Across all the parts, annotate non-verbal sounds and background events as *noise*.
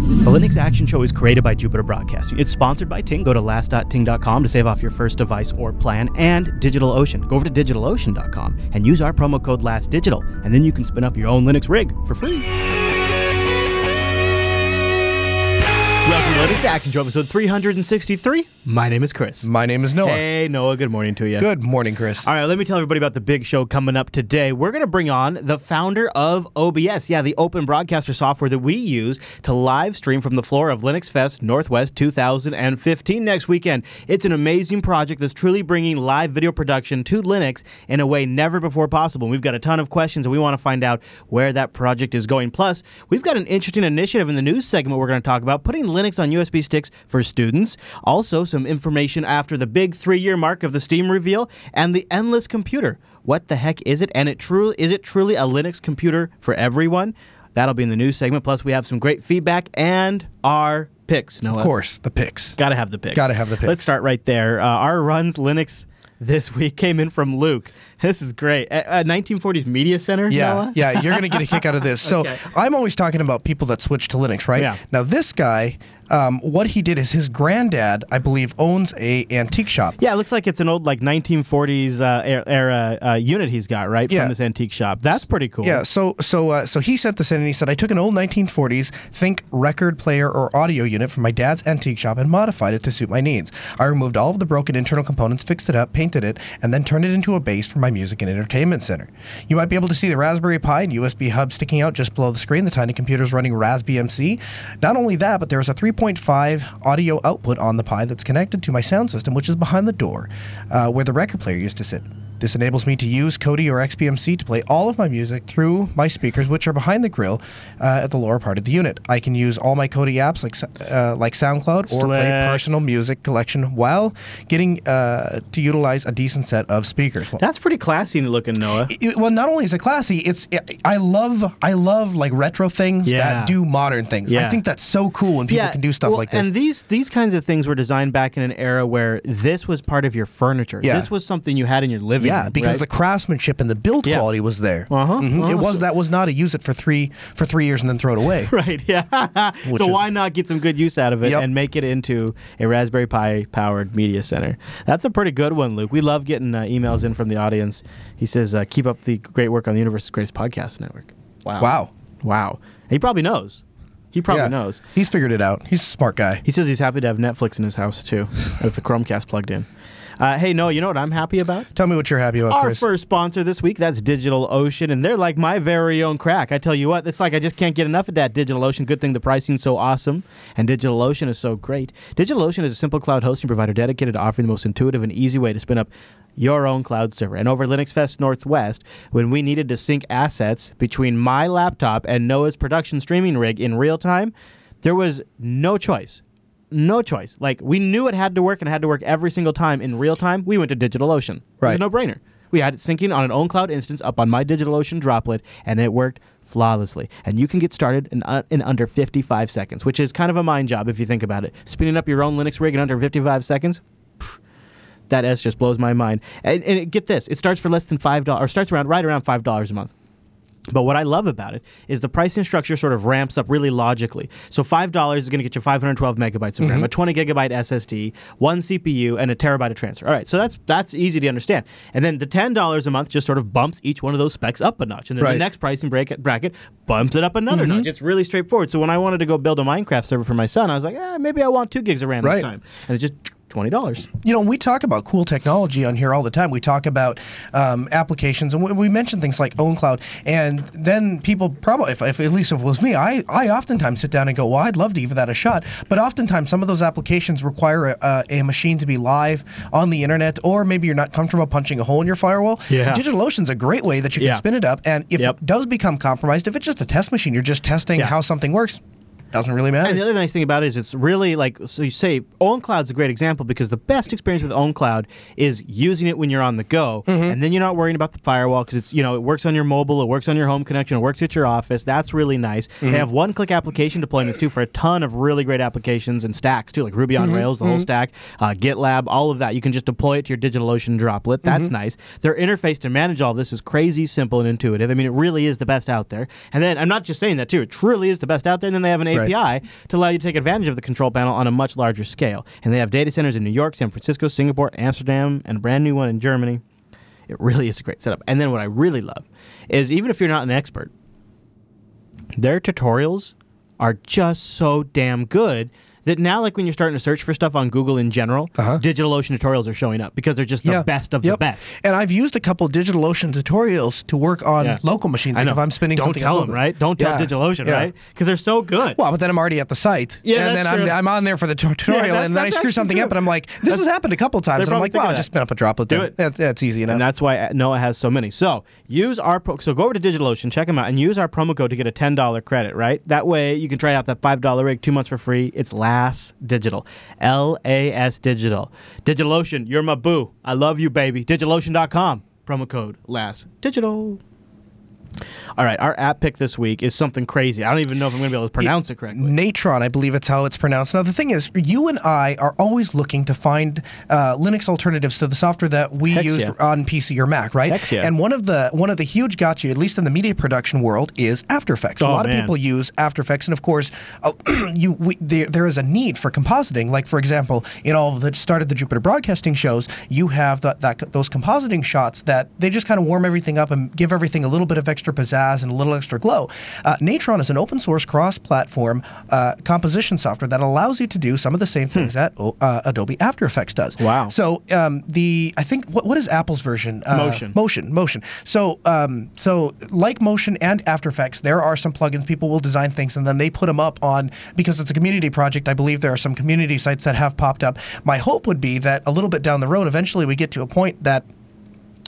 The Linux Action Show is created by Jupiter Broadcasting. It's sponsored by Ting. Go to last.ting.com to save off your first device or plan, and DigitalOcean. Go over to digitalocean.com and use our promo code LASTDigital, and then you can spin up your own Linux rig for free. Linux Action Show, episode 363. My name is Chris. My name is Noah. Hey, Noah, good morning to you. Good morning, Chris. All right, let me tell everybody about the big show coming up today. We're going to bring on the founder of OBS, yeah, the open broadcaster software that we use to live stream from the floor of Linux Fest Northwest 2015 next weekend. It's an amazing project that's truly bringing live video production to Linux in a way never before possible. We've got a ton of questions and we want to find out where that project is going. Plus, we've got an interesting initiative in the news segment we're going to talk about putting Linux on USB sticks for students. Also, some information after the big three year mark of the Steam reveal and the endless computer. What the heck is it? And it truly is it truly a Linux computer for everyone? That'll be in the news segment. Plus, we have some great feedback and our picks. Noah. Of course, the picks. Got to have the picks. Gotta have the picks. Let's start right there. Uh, our runs Linux this week came in from Luke. *laughs* This is great. Uh, uh, 1940s Media Center. Yeah, Noah? yeah, you're gonna get a kick out of this. *laughs* So Okay. I'm always talking about people that switch to Linux, right? Yeah. Now this guy, um, what he did is his granddad, I believe, owns a antique shop. Yeah, it looks like it's an old like 1940s uh, er- era uh, unit he's got right Yeah. from this antique shop. That's pretty cool. Yeah, so so uh, so he sent this in and he said, I took an old 1940s Think record player or audio unit from my dad's antique shop and modified it to suit my needs. I removed all of the broken internal components, fixed it up, painted it, and then turned it into a base for my music and entertainment center. You might be able to see the Raspberry Pi and USB hub sticking out just below the screen. The tiny computer is running RaspBMC. Not only that, but there's a 3.5 audio output on the Pi that's connected to my sound system, which is behind the door, uh, where the record player used to sit. This enables me to use Kodi or XBMC to play all of my music through my speakers, which are behind the grill uh, at the lower part of the unit. I can use all my Kodi apps like uh, like SoundCloud or play Slick. personal music collection while getting uh, to utilize a decent set of speakers. Well, That's pretty classy looking, Noah. it- well, not only is it classy, it's I love I love like retro things Yeah. that do modern things. Yeah. I think that's so cool when people can do stuff well, like this. And these these kinds of things were designed back in an era where this was part of your furniture. Yeah. This was something you had in your living Yeah, because right? the craftsmanship and the build Yeah. quality was there. Uh-huh, Mhm. uh-huh. It was that was not a use it for three for three years and then throw it away. *laughs* Right, yeah. *laughs* So is- why not get some good use out of it Yep. and make it into a Raspberry Pi powered media center? That's a pretty good one, Luke. We love getting uh, emails in from the audience. He says, uh, "Keep up the great work on the universe's greatest podcast network." Wow. Wow. Wow. He probably knows. He probably Yeah. knows. He's figured it out. He's a smart guy. He says he's happy to have Netflix in his house too, *laughs* with the Chromecast plugged in. Uh, hey, no, you know what I'm happy about? Tell me what you're happy about, Our Chris. first sponsor this week, that's DigitalOcean, and they're like my very own crack. I tell you what, it's like I just can't get enough of that DigitalOcean. Good thing the pricing's so awesome, and DigitalOcean is so great. DigitalOcean is a simple cloud hosting provider dedicated to offering the most intuitive and easy way to spin up your own cloud server. And over Linux Fest Northwest, when we needed to sync assets between my laptop and Noah's production streaming rig in real time, there was no choice no choice. Like we knew it had to work and it had to work every single time in real time. We went to DigitalOcean. It was a Right. no-brainer. We had it syncing on an OwnCloud instance up on my DigitalOcean droplet, and it worked flawlessly. And you can get started in, uh, in under 55 seconds, which is kind of a mind job if you think about it. Spinning up your own Linux rig in under 55 seconds. pff, That S just blows my mind. And, and it- get this, it starts for less than five dollars, or starts around right around five dollars a month. But what I love about it is the pricing structure sort of ramps up really logically. So five dollars is going to get you 512 megabytes of RAM, a 20 gigabyte SSD, one CPU, and a terabyte of transfer. All right, so that's that's easy to understand. And then the ten dollars a month just sort of bumps each one of those specs up a notch, and then the next pricing bracket bracket bumps it up another notch. It's really straightforward. So when I wanted to go build a Minecraft server for my son, I was like, eh, maybe I want two gigs of RAM Right. this time, and it just twenty dollars. you know, we talk about cool technology on here all the time. We talk about um, applications, and we, we mention things like OwnCloud. And then people probably, if, if at least if it was me, I, I oftentimes sit down and go, "Well, I'd love to give that a shot." But oftentimes, some of those applications require a, a, machine to be live on the internet, or maybe you're not comfortable punching a hole in your firewall. Yeah. DigitalOcean's a great way that you Yeah. can spin it up. And if Yep. it does become compromised, if it's just a test machine, you're just testing Yeah. how something works. Doesn't really matter. And the other nice thing about it is it's really like so you say OwnCloud's a great example because the best experience with OwnCloud is using it when you're on the go, mm-hmm. and then you're not worrying about the firewall because it's you know it works on your mobile, it works on your home connection, it works at your office. That's really nice. They mm-hmm. have one-click application deployments too for a ton of really great applications and stacks too, like Ruby on mm-hmm. Rails, the whole stack, uh, GitLab, all of that. You can just deploy it to your DigitalOcean droplet. That's nice. Their interface to manage all this is crazy simple and intuitive. I mean, it really is the best out there. And then I'm not just saying that too; it truly is the best out there. And then they have an Right. API to allow you to take advantage of the control panel on a much larger scale. And they have data centers in New York, San Francisco, Singapore, Amsterdam, and a brand new one in Germany. It really is a great setup. And then what I really love is even if you're not an expert, their tutorials are just so damn good that now like when you're starting to search for stuff on Google in general, Uh-huh. DigitalOcean tutorials are showing up because they're just the Yeah. best of the best. And I've used a couple DigitalOcean tutorials to work on Yeah. local machines. I Like know. if I'm spinning Don't something tell them, right? Don't tell Yeah. DigitalOcean, right? Because they're so good. Well, but then I'm already at the site, Yeah, and that's then I'm. I'm on there for the tutorial, that's- and then I screw something true. up, and I'm like, this has happened a couple times. And I'm like, well, of just spin up a droplet. Do it. That, that's easy enough. And that's why Noah has so many. So use our pro- so go over to DigitalOcean, check them out, and use our promo code to get a ten dollar credit. Right, that way you can try out that five dollar rig two months for free. It's LAS Digital, L A S Digital, DigitalOcean. You're my boo. I love you, baby. DigitalOcean.com. Promo code LAS Digital. All right, our app pick this week is something crazy. I don't even know if I'm going to be able to pronounce it, correctly. Natron, I believe it's how it's pronounced. Now, the thing is, you and I are always looking to find uh, Linux alternatives to the software that we use yeah. on PC or Mac, right? Yeah. And one of the one of the huge gotcha, at least in the media production world, is After Effects. a Oh, lot man. of people use After Effects, and of course, uh, *clears throat* you we, there, there is a need for compositing. Like, for example, in all of the start of the Jupiter Broadcasting shows, you have that, that those compositing shots that they just kind of warm everything up and give everything a little bit of extra pizzazz and a little extra glow. Uh, Natron is an open source cross-platform uh, composition software that allows you to do some of the same things that uh, Adobe After Effects does. Hmm. Wow. So um, the I think what what is Apple's version? Uh, Motion. Motion, Motion. So, um, so like Motion and After Effects, there are some plugins. People will design things and then they put them up on because it's a community project. I believe there are some community sites that have popped up. My hope would be that a little bit down the road, eventually we get to a point that.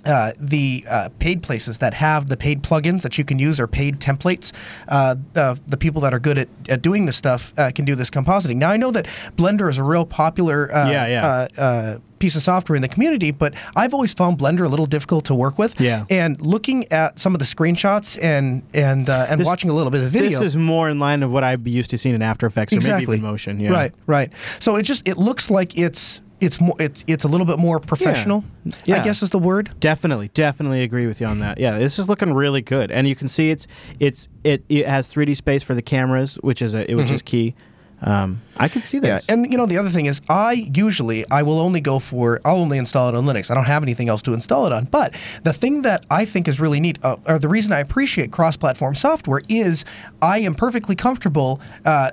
Uh, the uh, paid places that have the paid plugins that you can use or paid templates, uh, uh, the people that are good at, at doing this stuff uh, can do this compositing. Now, I know that Blender is a real popular uh, Yeah, yeah. uh, uh, piece of software in the community, but I've always found Blender a little difficult to work with. Yeah. And looking at some of the screenshots and and uh, and This- watching a little bit of video. This is more in line of what I'd be used to seeing in After Effects or exactly maybe even Motion. Yeah. Right. Right. So it just it looks like it's it's more it's it's a little bit more professional. Yeah. I guess is the word. Definitely, definitely agree with you on that. Yeah, this is looking really good, and you can see it's it's it it has 3D space for the cameras, which is a which is key. Um, I can see Mm-hmm. Yeah, and you know the other thing is, I usually I will only go for I'll only install it on Linux. I don't have anything else to install it on. But the thing that I think is really neat, uh, or the reason I appreciate cross-platform software, is I am perfectly comfortable. Uh,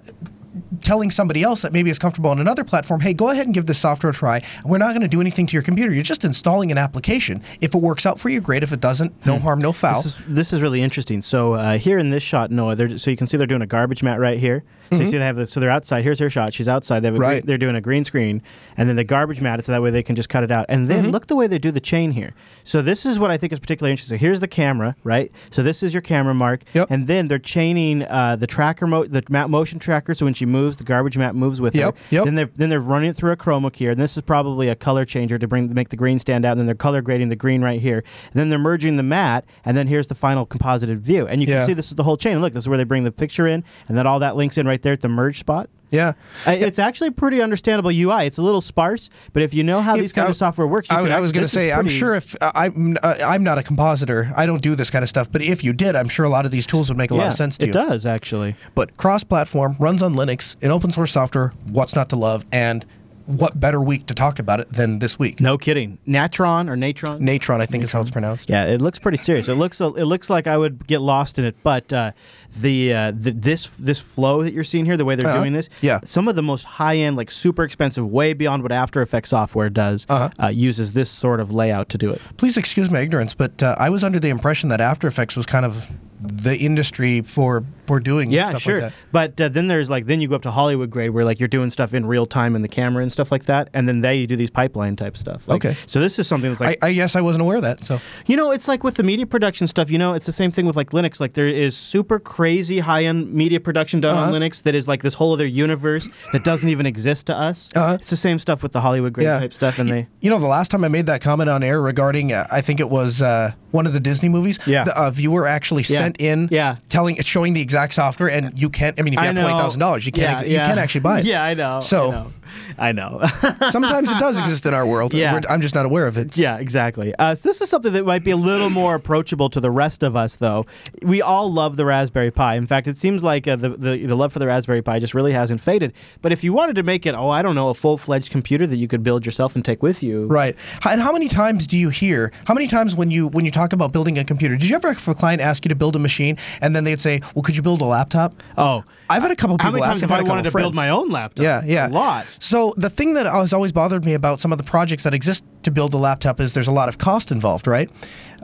telling somebody else that maybe is comfortable on another platform, hey, go ahead and give this software a try. We're not going to do anything to your computer. You're just installing an application. If it works out for you, great. If it doesn't, no harm, no foul. Hmm. This is, this is really interesting. So uh, here in this shot, Noah, so you can see they're doing a garbage mat right here. So you see they have this. So they're outside. Here's her shot. She's outside. They have a green- Mm-hmm. Right. they're doing a green screen, and then the garbage mat so that way they can just cut it out. And Mm-hmm. then look the way they do the chain here. So this is what I think is particularly interesting. Here's the camera, right? So this is your camera mark, Yep. and then they're chaining uh, the tracker, mo- the mat motion tracker. So when she moves, the garbage mat moves with Yep, her. yep. Then they're then they're running it through a chroma key, and this is probably a color changer to bring make the green stand out. And then they're color grading the green right here. And then they're merging the mat, and then here's the final composited view. And you can Yeah. see this is the whole chain. Look, this is where they bring the picture in, and then all that links in right there at the merge spot. Yeah. It's actually pretty understandable UI. It's a little sparse, but if you know how these kind I- of software works, you I, I was going to say, I'm sure if uh, I'm uh, I'm not a compositor, I don't do this kind of stuff. But if you did, I'm sure a lot of these tools would make a lot of sense to it you. does actually. But cross-platform runs on Linux in open source software. What's not to love? And what better week to talk about it than this week? No kidding. Natron or Natron? Natron, I think is how it's pronounced. Yeah, it looks pretty serious. It looks it looks like I would get lost in it, but uh, the, uh, the this this flow that you're seeing here, the way they're Uh-huh. doing this, Yeah. some of the most high end, like super expensive, way beyond what After Effects software does, Uh-huh. uh, uses this sort of layout to do it. Please excuse my ignorance, but uh, I was under the impression that After Effects was kind of the industry for for doing Yeah, stuff sure. like that. But uh, then there's like then you go up to Hollywood grade where like you're doing stuff in real time in the camera and stuff like that, and then they do these pipeline type stuff. Like, Okay. So this is something that's like I, I guess I wasn't aware of that. So You know, it's like with the media production stuff, you know, it's the same thing with like Linux. Like there is super crazy high end media production done on Uh-huh. Linux that is like this whole other universe that doesn't even exist to us. Uh-huh. It's the same stuff with the Hollywood grade Yeah. type stuff and they You know, the last time I made that comment on air regarding, uh, I think it was uh, one of the Disney movies. Yeah. The uh, viewer actually Yeah. In, Yeah. telling, showing the exact exact software, and you can't. I mean, if you I have know. twenty thousand dollars, you can't. Yeah, ex- yeah. You can't actually buy it. Yeah, I know. So- I know. I know. *laughs* Sometimes it does exist in our world. Yeah. We're- I'm just not aware of it. Yeah, exactly. Uh, so this is something that might be a little more approachable to the rest of us, though. We all love the Raspberry Pi. In fact, it seems like uh, the, the the love for the Raspberry Pi just really hasn't faded. But if you wanted to make it, oh, I don't know, a full fledged computer that you could build yourself and take with you, Right. And how many times do you hear? How many times when you when you talk about building a computer, did you ever have a client ask you to build a machine, and then they'd say, "Well, could you build a laptop?" Oh, I've had a couple people how many ask. times have I wanted to build my own laptop? Yeah, yeah. a lot. So the thing that has always bothered me about some of the projects that exist to build a laptop is there's a lot of cost involved, right?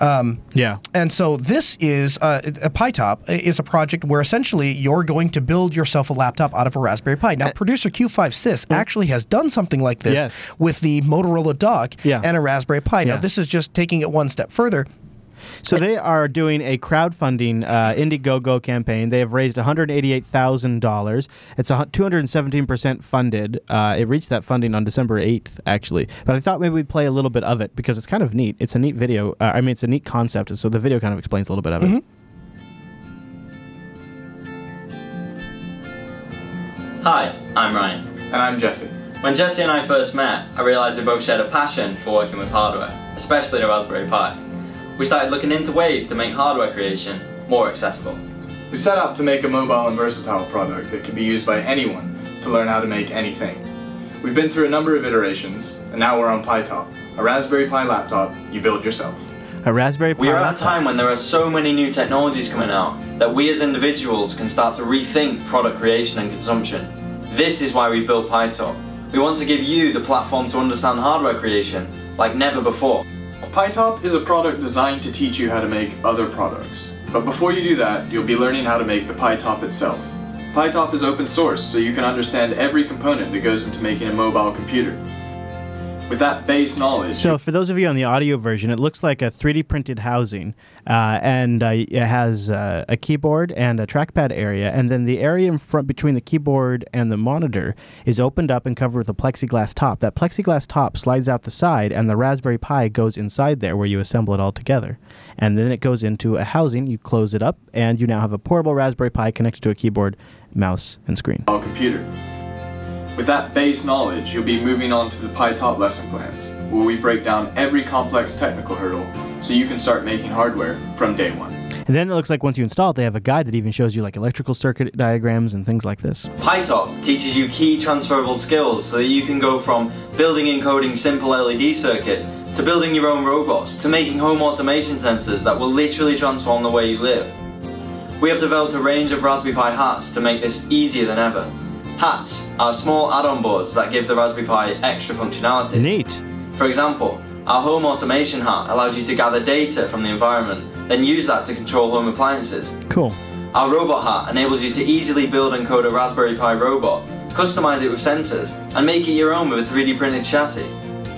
Um, Yeah. and so this is uh, a PyTop is a project where essentially you're going to build yourself a laptop out of a Raspberry Pi. Now, producer Q5sys actually has done something like this Uh, Yes. with the Motorola dock Yeah. and a Raspberry Pi. Now, Yeah. this is just taking it one step further. So they are doing a crowdfunding uh, Indiegogo campaign. They have raised one hundred eighty-eight thousand dollars. It's two hundred and seventeen percent funded. Uh, it reached that funding on December eighth, actually. But I thought maybe we'd play a little bit of it because it's kind of neat. It's a neat video. Uh, I mean, it's a neat concept. and So the video kind of explains a little bit of it. Hi, I'm Ryan. And I'm Jesse. When Jesse and I first met, I realised we both shared a passion for working with hardware, especially the Raspberry Pi. We started looking into ways to make hardware creation more accessible. We set out to make a mobile and versatile product that can be used by anyone to learn how to make anything. We've been through a number of iterations, and now we're on PyTop, a Raspberry Pi laptop you build yourself. A Raspberry Pi. We are at a time when there are so many new technologies coming out that we as individuals can start to rethink product creation and consumption. This is why we built PyTop. We want to give you the platform to understand hardware creation like never before. PyTop is a product designed to teach you how to make other products. But before you do that, you'll be learning how to make the PyTop itself. PyTop is open source, so you can understand every component that goes into making a mobile computer. With that base knowledge, So, for those of you on the audio version, it looks like a 3D printed housing, uh, and uh, it has uh, a keyboard and a trackpad area, and then the area in front between the keyboard and the monitor is opened up and covered with a plexiglass top. That plexiglass top slides out the side, and the Raspberry Pi goes inside there, where you assemble it all together, and then it goes into a housing. You close it up, and you now have a portable Raspberry Pi connected to a keyboard, mouse, and screen. mobile computer. With that base knowledge, you'll be moving on to the PyTop lesson plans, where we break down every complex technical hurdle so you can start making hardware from day one. And then it looks like once you install it, they have a guide that even shows you like electrical circuit diagrams and things like this. PyTop teaches you key transferable skills so that you can go from building and coding simple LED circuits to building your own robots to making home automation sensors that will literally transform the way you live. We have developed a range of Raspberry Pi hats to make this easier than ever. Hats are small add-on boards that give the Raspberry Pi extra functionality. Neat. For example, our home automation hat allows you to gather data from the environment, then use that to control home appliances. Cool. Our robot hat enables you to easily build and code a Raspberry Pi robot, customize it with sensors, and make it your own with a 3D printed chassis.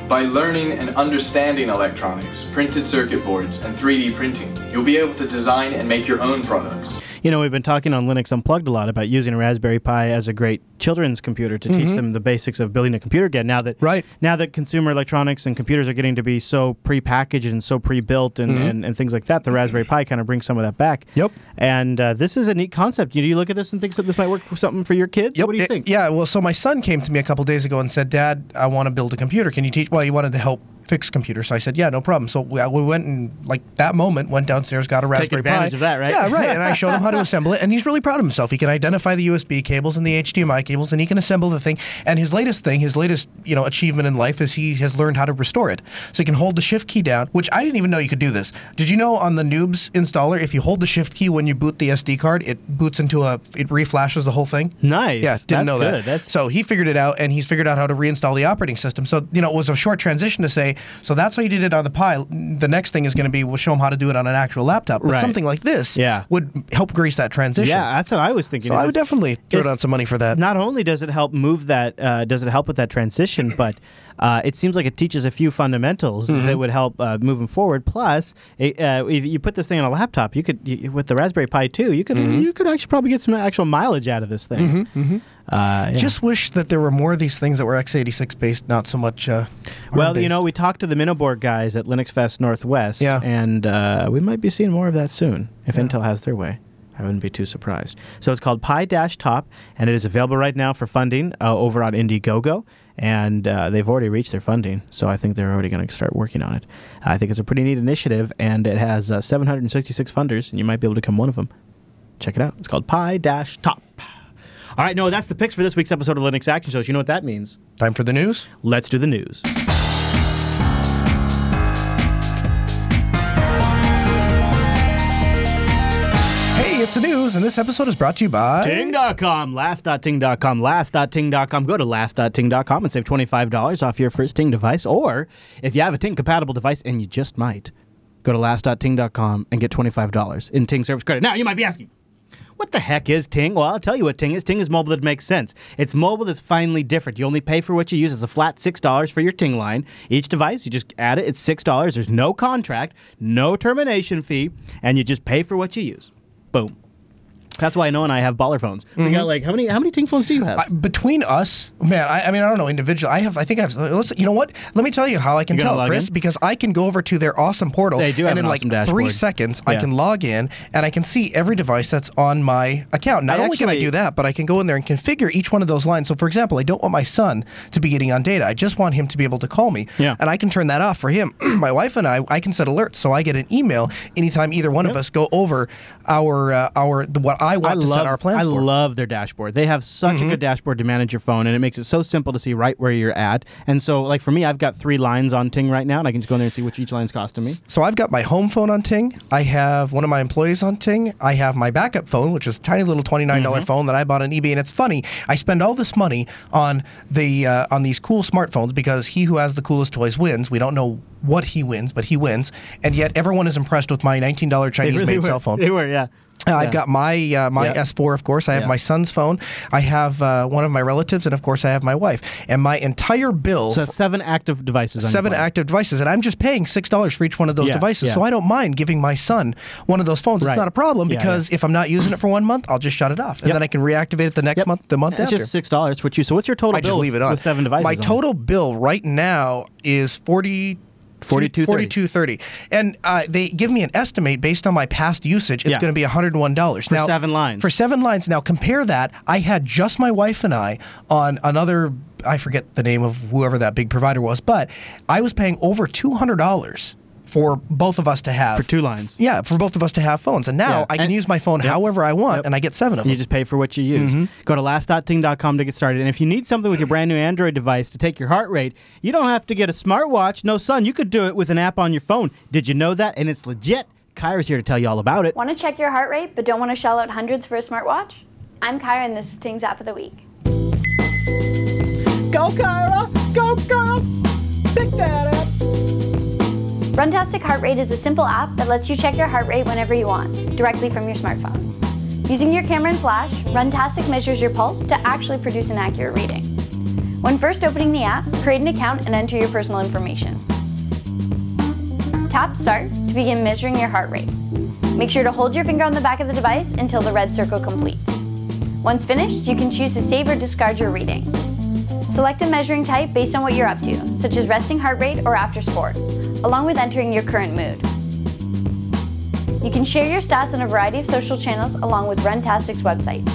By learning and understanding electronics, printed circuit boards, and 3D printing, you'll be able to design and make your own products. You know, we've been talking on Linux Unplugged a lot about using a Raspberry Pi as a great children's computer to teach them the basics of building a computer again. Now that Right. now that consumer electronics and computers are getting to be so pre-packaged and so pre-built and, and, and things like that, the Raspberry Pi kind of brings some of that back. Yep. And uh, this is a neat concept. Do you look at this and think that this might work for something for your kids? Yep. What do you it- think? yeah. Well, so my son came to me a couple days ago and said, "Dad, I want to build a computer. Can you teach?" Well, he wanted to help fix computer. so I said, "Yeah, no problem." So we, we went and like that moment went downstairs, got a Raspberry advantage Pi. of that, right? Yeah, right. And I showed him how to *laughs* assemble it, and he's really proud of himself. He can identify the USB cables and the HDMI cables, and he can assemble the thing. And his latest thing, his latest you know achievement in life, is he has learned how to restore it. So he can hold the Shift key down, which I didn't even know you could do this. Did you know on the Noobs installer, if you hold the Shift key when you boot the SD card, it boots into a it reflashes the whole thing. Nice. Yeah, didn't That's know that. That's So he figured it out, and he's figured out how to reinstall the operating system. So you know, it was a short transition to say. So that's how you did it on the Pi. The next thing is going to be we'll show them how to do it on an actual laptop. But Right. something like this, Yeah. would help grease that transition. yeah, that's what I was thinking. So I would definitely throw down some money for that. not only does it help move that, uh, does it help with that transition, but uh, it seems like it teaches a few fundamentals Mm-hmm. that would help uh, moving forward. Plus, it, uh, if you put this thing on a laptop, you could you, with the Raspberry Pi 2, you could Mm-hmm. you could actually probably get some actual mileage out of this thing. Uh, yeah. Just wish that there were more of these things that were x86 based, not so much. Uh, well, you know, we talked to the MinnowBoard guys at Linux Fest Northwest, Yeah. and uh, we might be seeing more of that soon if Intel has their way. I wouldn't be too surprised. So it's called Pi Dash Top, and it is available right now for funding uh, over on Indiegogo. And uh, they've already reached their funding, so I think they're already going to start working on it. I think it's a pretty neat initiative, and it has uh, 766 funders, and you might be able to become one of them. Check it out. It's called Pi Dash Top. All right, no, that's the picks for this week's episode of Linux Action Shows. You know what that means? Time for the news. Let's do the news. News, and this episode is brought to you by Ting.com, last.ting.com, last.ting.com. Go to last.ting.com and save $25 off your first Ting device. Or if you have a Ting compatible device, and you just might, go to last.ting.com and get $25 in Ting service credit. Now, you might be asking, what the heck is Ting? Well, I'll tell you what Ting is. Ting is mobile that makes sense. It's mobile that's finally different. You only pay for what you use. It's a flat $6 for your Ting line. Each device, you just add it. It's $6. There's no contract, no termination fee, and you just pay for what you use. Boom. That's why Noah and I have baller phones. We got like how many how many Ting phones do you have? I- between us, man. I, I mean, I don't know individual. I have. I think I have. Let's, you know what? Let me tell you how I can tell, Chris, in? because I can go over to their awesome portal, They do have and an in awesome like three dashboard. seconds, I can log in and I can see every device that's on my account. Not I only can I do that, but I can go in there and configure each one of those lines. So, for example, I don't want my son to be getting on data. I just want him to be able to call me, Yeah. and I can turn that off for him. *clears throat* my wife and I, I can set alerts, so I get an email anytime either one of us go over our uh, our the, what I want I to love set our plans I for. Mm-hmm. love their dashboard. They have such a good dashboard to manage your phone, and it makes it so simple to see right where you're at. And so, like for me, I've got three lines on Ting right now, and I can just go in there and see which each line's costing me. So I've got my home phone on Ting. I have one of my employees on Ting. I have my backup phone, which is a tiny little twenty Mm-hmm. dollars phone that I bought on eBay. And it's funny, I spend all this money on the uh, on these cool smartphones because he who has the coolest toys wins. We don't know what he wins, but he wins. And yet everyone is impressed with my nineteen dollar Chinese really made were. cell phone. They were, yeah. Uh, Yeah. I've got my uh, my Yeah. S4, of course. I have Yeah. my son's phone. I have uh, one of my relatives, and of course, I have my wife. And my entire bill So seven active devices. On seven active devices, and I'm just paying six dollars for each one of those devices. So I don't mind giving my son one of those phones. Right. It's not a problem because if I'm not using it for one month, I'll just shut it off, and Yep. then I can reactivate it the next Yep. month, the month It's after. just six dollars for you. So what's your total I just bill leave it on. with seven devices? My on total bill right now is forty. 42.30. 42.30 and uh, they give me an estimate based on my past usage it's Yeah. going to be $101 For seven lines. for seven lines now compare that i had just my wife and i on another i forget the name of whoever that big provider was but i was paying over $200 for both of us to have for two lines. yeah for both of us to have phones and now Yeah. i can And- use my phone Yep. however i want Yep. and i get seven of them. You just pay for what you use. Mm-hmm. Go to last.ting.com to get started. And if you need something with your brand new Android device to take your heart rate, you don't have to get a smartwatch. No, son, you could do it with an app on your phone. Did you know that? And it's legit. Kyra's here to tell you all about it. Want to check your heart rate but don't want to shell out hundreds for a smartwatch? I'm Kyra and this is Ting's App of the Week. Go, Kyra! Go, girl! Pick that up! Runtastic Heart Rate is a simple app that lets you check your heart rate whenever you want, directly from your smartphone. Using your camera and flash, Runtastic measures your pulse to actually produce an accurate reading. When first opening the app, create an account and enter your personal information. Tap Start to begin measuring your heart rate. Make sure to hold your finger on the back of the device until the red circle completes. Once finished, you can choose to save or discard your reading. Select a measuring type based on what you're up to, such as resting heart rate or after sport, along with entering your current mood. You can share your stats on a variety of social channels along with Runtastic's website.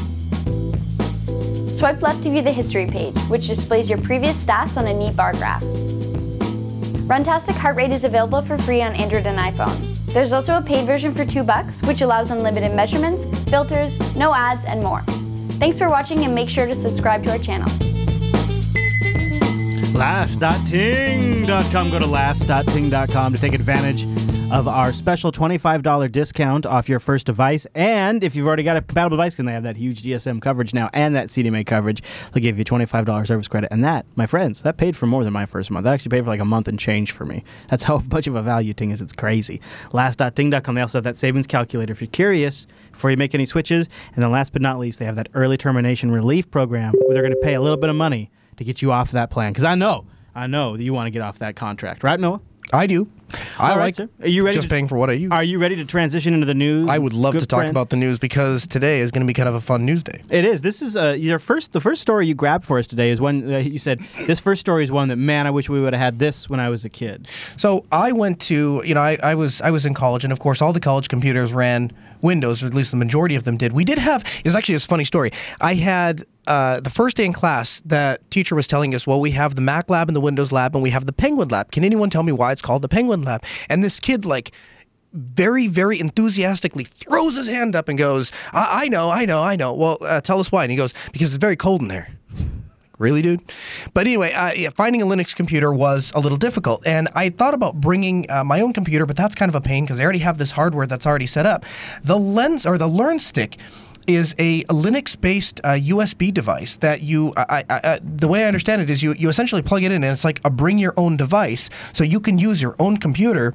Swipe left to view the history page, which displays your previous stats on a neat bar graph. Runtastic Heart Rate is available for free on Android and iPhone. There's also a paid version for 2 bucks, which allows unlimited measurements, filters, no ads, and more. Thanks for watching and make sure to subscribe to our channel. Last.ting.com. Go to last.ting.com to take advantage of our special $25 discount off your first device. And if you've already got a compatible device, and they have that huge GSM coverage now and that CDMA coverage, they'll give you $25 service credit. And that, my friends, that paid for more than my first month. That actually paid for like a month and change for me. That's how *laughs* much of a value Ting is. It's crazy. Last.ting.com. They also have that savings calculator if you're curious before you make any switches. And then last but not least, they have that early termination relief program where they're going to pay a little bit of money to get you off that plan. Because I know, I know that you want to get off that contract, right, Noah? I do. I All right, like sir. Are you ready just to- paying for what I use. Are you ready to transition into the news? I would love good to talk friend? about the news because today is going to be kind of a fun news day. It is. This is uh, your first. The first story you grabbed for us today is one uh, you said. This first story is one that man, I wish we would have had this when I was a kid. So I went to, you know, I, I was I was in college, and of course, all the college computers ran Windows, or at least the majority of them did. We did have. It's actually a funny story. I had. Uh, the first day in class, that teacher was telling us, well, we have the Mac lab and the Windows lab, and we have the Penguin lab. Can anyone tell me why it's called the Penguin lab? And this kid, like, very, very enthusiastically throws his hand up and goes, I, I know, I know, I know. Well, uh, tell us why. And he goes, because it's very cold in there. *laughs* Really, dude? But anyway, uh, yeah, finding a Linux computer was a little difficult. And I thought about bringing uh, my own computer, but that's kind of a pain because I already have this hardware that's already set up. The lens or the LearnStick is a Linux-based uh, USB device that you. I, I, I, the way I understand it is you you essentially plug it in, and it's like a bring your own device, so you can use your own computer.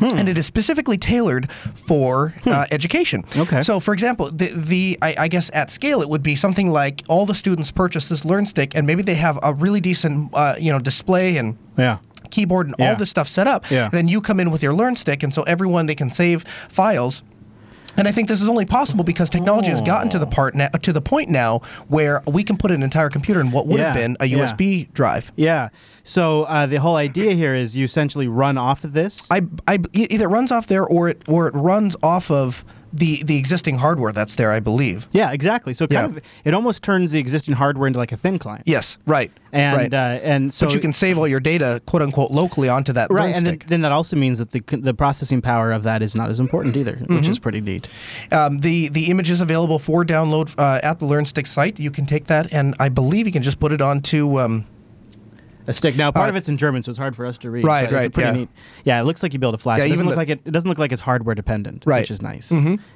And it is specifically tailored for uh, education. Okay. So, for example, the, the I, I guess at scale it would be something like all the students purchase this LearnStick, and maybe they have a really decent, uh, you know, display and Yeah. keyboard and Yeah. all this stuff set up. Yeah. Then you come in with your LearnStick, and so everyone they can save files. And I think this is only possible because technology has gotten to the part now, to the point now where we can put an entire computer in what would have Yeah, been a yeah. USB drive. Yeah. So uh, the whole idea here is you essentially run off of this. I, I e- either runs off there or it or it runs off of the the existing hardware that's there. I believe. yeah, exactly. So kind Yeah. of it almost turns the existing hardware into like a thin client. Yes. Right. And right. uh, and so but you can save all your data, quote unquote, locally onto that right, and then, then that also means that the the processing power of that is not as important either, Mm-hmm. which is pretty neat. Um, the the image is available for download uh, at the LearnStick site. You can take that, and I believe you can just put it onto. Um, A stick. Now, part Uh, of it's in German, so it's hard for us to read. Right, right, pretty yeah. neat. Yeah, it looks like you build a flash. Yeah, it doesn't look the- like it. It doesn't look like it's hardware dependent, Right. which is nice.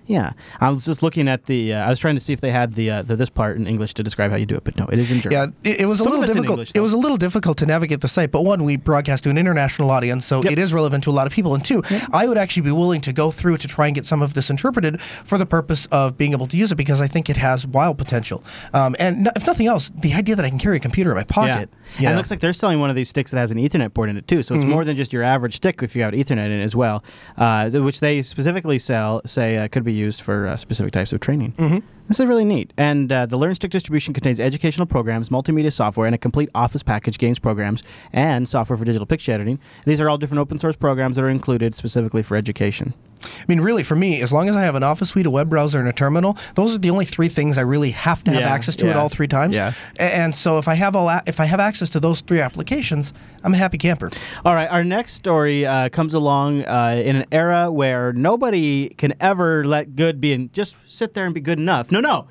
Yeah, I was just looking at the. Uh, I was trying to see if they had the, uh, the this part in English to describe how you do it, but no, it is in German. yeah, it, it was a Some of little difficult. English, it was a little difficult to navigate the site, but one, we broadcast to an international audience, so Yep. it is relevant to a lot of people. And two, I would actually be willing to go through to try and get some of this interpreted for the purpose of being able to use it because I think it has wild potential. Um, and if nothing else, the idea that I can carry a computer in my pocket. Yeah. you And it looks like they're selling one of these sticks that has an Ethernet port in it too. So Mm-hmm. it's more than just your average stick if you have Ethernet in it as well, uh, which they specifically sell say uh, could be used for uh, specific types of training. Mm-hmm. This is really neat. And uh, the LearnStick distribution contains educational programs, multimedia software, and a complete Office package, games programs, and software for digital picture editing. These are all different open source programs that are included specifically for education. I mean, really, for me, as long as I have an Office suite, a web browser, and a terminal, those are the only three things I really have to have Yeah, access to at all three times. yeah. And so, if I have all, if I have access to those three applications, I'm a happy camper. All right, our next story uh, comes along uh, in an era where nobody can ever let good be and just sit there and be good enough. No, no.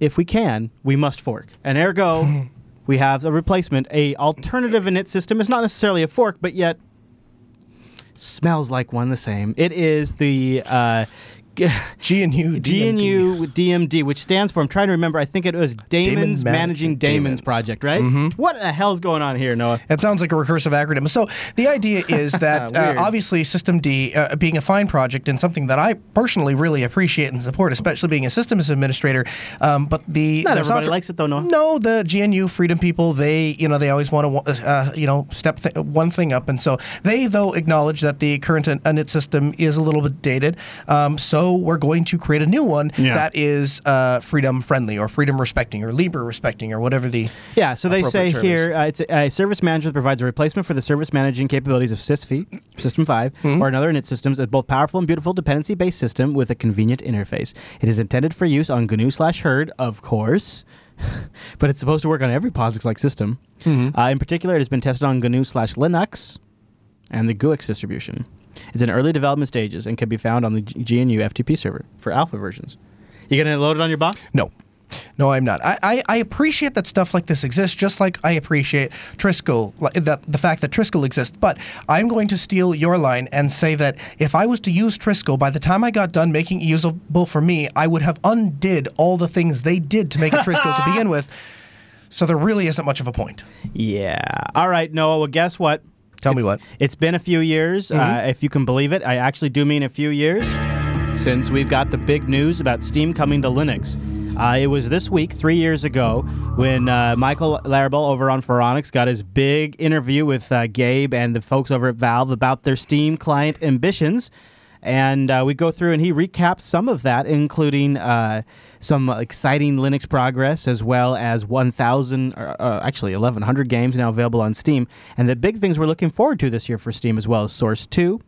If we can, we must fork. And ergo, *laughs* we have a replacement, a alternative init system. It's not necessarily a fork, but yet smells like one the same. It is the uh, G *laughs* and U, GNU DMD, which stands for, I'm trying to remember, I think it was Daemons Man- Managing Daemons Daemons. Project, right? What the hell's going on here, Noah? It sounds like a recursive acronym. So the idea is *laughs* that uh, obviously systemd uh, being a fine project and something that I personally really appreciate and support, especially being a systems administrator. Um, but the Not the everybody software- likes it, though, Noah. No, the GNU Freedom people, they you know they always want to uh, you know step th- one thing up, and so they though acknowledge that the current in- init system is a little bit dated. Um, so we're going to create a new one Yeah. that is uh, freedom friendly or freedom respecting or Libre respecting or whatever the Yeah, so they say here uh, it's a, a service manager that provides a replacement for the service managing capabilities of SysV, System 5, Hmm? or another init systems, a both powerful and beautiful dependency based system with a convenient interface. It is intended for use on GNU slash Hurd, of course. *laughs* but it's supposed to work on every POSIX like system. Mm-hmm. Uh, in particular, it has been tested on GNU slash Linux and the GUIX distribution. It's in early development stages and can be found on the GNU FTP server for alpha versions. You gonna load it on your box? No. No, I'm not. I, I, I appreciate that stuff like this exists, just like I appreciate Trisquel, that the fact that Trisquel exists. But I'm going to steal your line and say that if I was to use Trisquel, by the time I got done making it usable for me, I would have undid all the things they did to make it Trisquel to begin *laughs* with. So there really isn't much of a point. Yeah. All right, Noah. Well, guess what? Tell me what. It's been a few years, Mm-hmm. uh, if you can believe it. I actually do mean a few years since we've got the big news about Steam coming to Linux. Uh, it was this week, three years ago, when uh, Michael Larabel over on Phoronix got his big interview with uh, Gabe and the folks over at Valve about their Steam client ambitions. And uh, we go through and he recaps some of that, including uh, some exciting Linux progress, as well as 1,000, uh, uh, actually 1,100 games now available on Steam. And the big things we're looking forward to this year for Steam, as well as Source 2,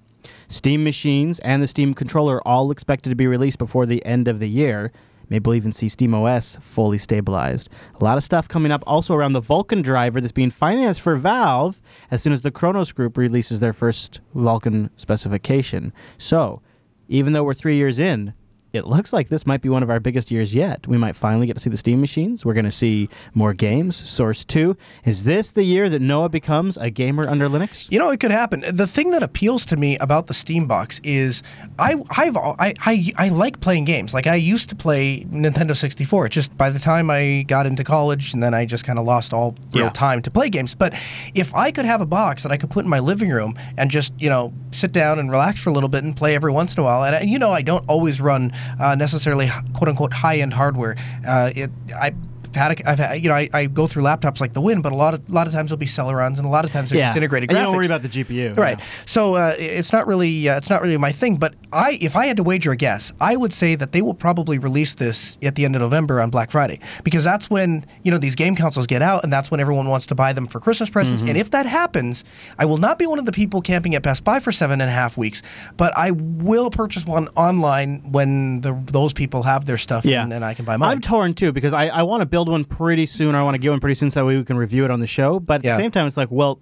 Steam machines, and the Steam controller, all expected to be released before the end of the year. We'll even see SteamOS fully stabilized. A lot of stuff coming up also around the Vulkan driver that's being financed for Valve as soon as the Khronos Group releases their first Vulkan specification. So, even though we're three years in, it looks like this might be one of our biggest years yet. We might finally get to see the Steam machines. We're going to see more games. Source 2. Is this the year that Noah becomes a gamer under Linux? You know, it could happen. The thing that appeals to me about the Steam box is I I've, I, I, I like playing games. Like I used to play Nintendo 64. Just by the time I got into college and then I just kind of lost all real Yeah. time to play games. But if I could have a box that I could put in my living room and just, you know, sit down and relax for a little bit and play every once in a while. And, I- you know, I don't always run uh, necessarily quote unquote high end hardware. Uh, it, I, had a, I've had, you know, I, I go through laptops like the wind, but a lot of a lot of times they'll be Celerons, and a lot of times they're just integrated And graphics. you don't worry about the GPU. Right. yeah. So uh, it's not really uh, it's not really my thing. But I, if I had to wager a guess, I would say that they will probably release this at the end of November on Black Friday because that's when you know these game consoles get out, and that's when everyone wants to buy them for Christmas presents. And if that happens, I will not be one of the people camping at Best Buy for seven and a half weeks, but I will purchase one online when the, those people have their stuff, Yeah. and, and I can buy mine. I'm torn too because I, I want to build one pretty soon. I want to get one pretty soon so that way we can review it on the show. But at Yeah. the same time, it's like, well,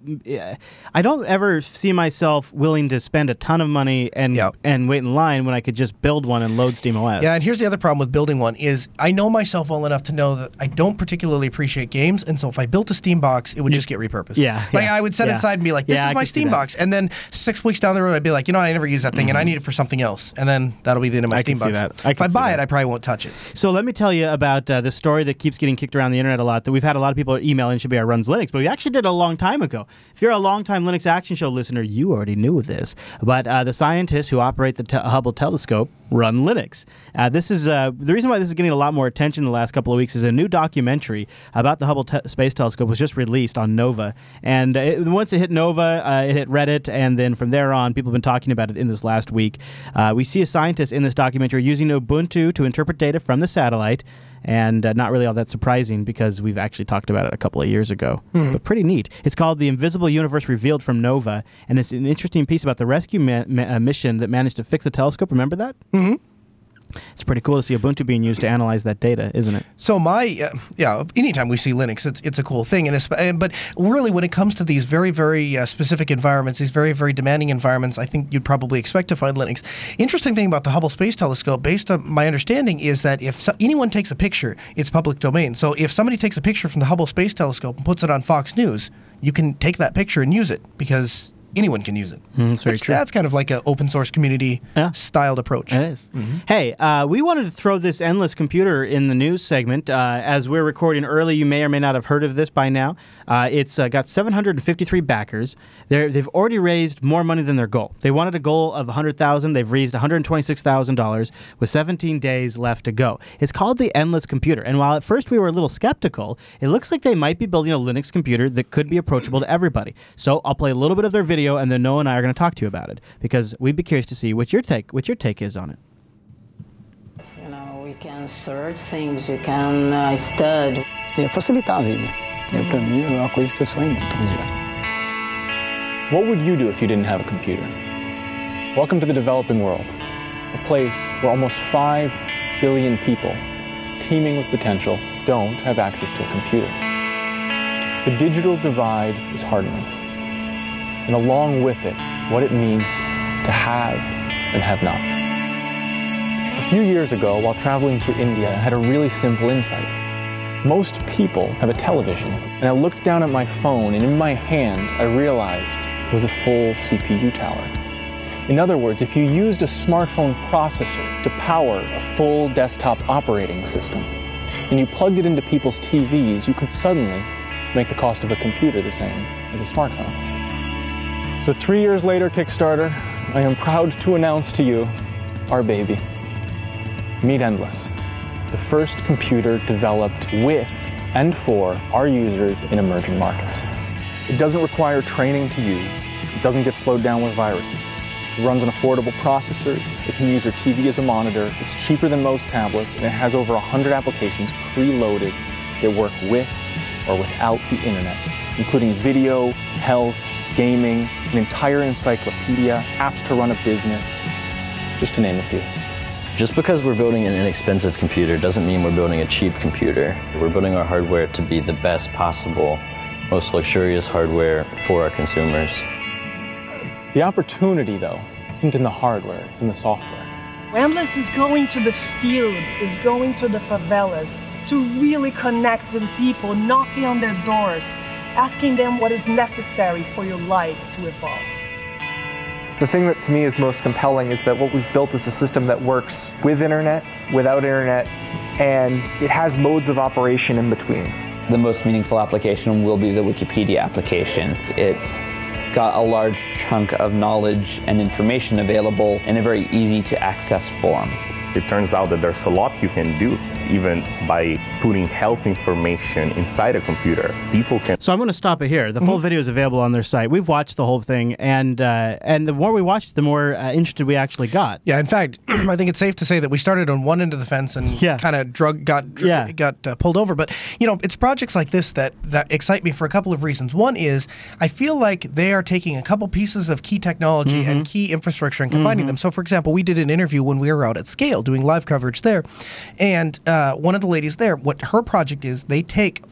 I don't ever see myself willing to spend a ton of money and Yeah. and wait in line when I could just build one and load Steam SteamOS. Yeah, and here's the other problem with building one is I know myself well enough to know that I don't particularly appreciate games, and so if I built a Steam box, it would just get repurposed. Yeah, like yeah, I would set it aside and be like, "This I is my Steam box," and then six weeks down the road, I'd be like, "You know, I never use that thing, and I need it for something else," and then that'll be the end of my I Steam can see box. that. I if I buy that. it, I probably won't touch it. So let me tell you about uh, the story that keeps getting kicked around the internet a lot. That we've had a lot of people email should be our runs Linux, but we actually did a long time ago. If you're a long time Linux Action Show listener, you already knew this. But uh, the scientists who operate the te- Hubble telescope run Linux. Uh, this is uh, the reason why this is getting a lot more attention the last couple of weeks. Is a new documentary about the Hubble te- Space Telescope was just released on Nova, and it, once it hit Nova, uh, it hit Reddit, and then from there on, people have been talking about it in this last week. Uh, we see a scientist in this documentary using Ubuntu to interpret data from the satellite and uh, not really all that surprising because we've actually talked about it a couple of years ago. But pretty neat. It's called The Invisible Universe Revealed from Nova, and it's an interesting piece about the rescue ma- ma- uh, mission that managed to fix the telescope. Remember that? Mm-hmm. It's pretty cool to see Ubuntu being used to analyze that data, isn't it? So my uh, yeah, anytime we see Linux, it's it's a cool thing, and but really when it comes to these very very uh, specific environments, these very very demanding environments, I think you'd probably expect to find Linux. Interesting thing about the Hubble Space Telescope, based on my understanding, is that if so, anyone takes a picture, it's public domain. So if somebody takes a picture from the Hubble Space Telescope and puts it on Fox News, you can take that picture and use it because anyone can use it. that's very Which- true. That's kind of like an open source community Yeah. styled approach. It is. Hey, uh, we wanted to throw this endless computer in the news segment. Uh, as we're recording early, you may or may not have heard of this by now. Uh, it's uh, got 753 backers. They're, they've already raised more money than their goal. They wanted a goal of 100,000. They've raised 126,000 dollars with 17 days left to go. It's called the Endless Computer, and while at first we were a little skeptical, it looks like they might be building a Linux computer that could be approachable to everybody. So I'll play a little bit of their video, and then Noah and I are going to talk to you about it because we'd be curious to see what your take what your take is on it. You know, we can search things, we can uh, study. É facilitar a vida. Eu, pra mim, é uma coisa que eu. What would you do if you didn't have a computer? Welcome to the developing world, a place where almost 5 billion people, teeming with potential, don't have access to a computer. The digital divide is hardening, and along with it, what it means to have and have not. A few years ago, while traveling through India, I had a really simple insight. Most people have a television, and I looked down at my phone, and in my hand, I realized it was a full CPU tower. In other words, if you used a smartphone processor to power a full desktop operating system, and you plugged it into people's TVs, you could suddenly make the cost of a computer the same as a smartphone. So, three years later, Kickstarter, I am proud to announce to you our baby. Meet Endless. The first computer developed with and for our users in emerging markets. It doesn't require training to use. It doesn't get slowed down with viruses. It runs on affordable processors. It can use your TV as a monitor. It's cheaper than most tablets, and it has over 100 applications preloaded that work with or without the internet, including video, health, gaming, an entire encyclopedia, apps to run a business, just to name a few. Just because we're building an inexpensive computer doesn't mean we're building a cheap computer. We're building our hardware to be the best possible, most luxurious hardware for our consumers. The opportunity, though, isn't in the hardware, it's in the software. Endless is going to the field, is going to the favelas to really connect with people, knocking on their doors, asking them what is necessary for your life to evolve. The thing that to me is most compelling is that what we've built is a system that works with internet, without internet, and it has modes of operation in between. The most meaningful application will be the Wikipedia application. It's got a large chunk of knowledge and information available in a very easy to access form. It turns out that there's a lot you can do even by putting health information inside a computer. People can. So I'm going to stop it here. The full Mm-hmm. video is available on their site. We've watched the whole thing, and uh, and the more we watched, the more uh, interested we actually got. Yeah, in fact, *clears throat* I think it's safe to say that we started on one end of the fence and Yeah. kind of drug got dr- Yeah. got uh, pulled over. But you know, it's projects like this that that excite me for a couple of reasons. One is I feel like they are taking a couple pieces of key technology and key infrastructure and combining them. So, for example, we did an interview when we were out at Scale doing live coverage there, and uh, one of the ladies there, what her project is, they take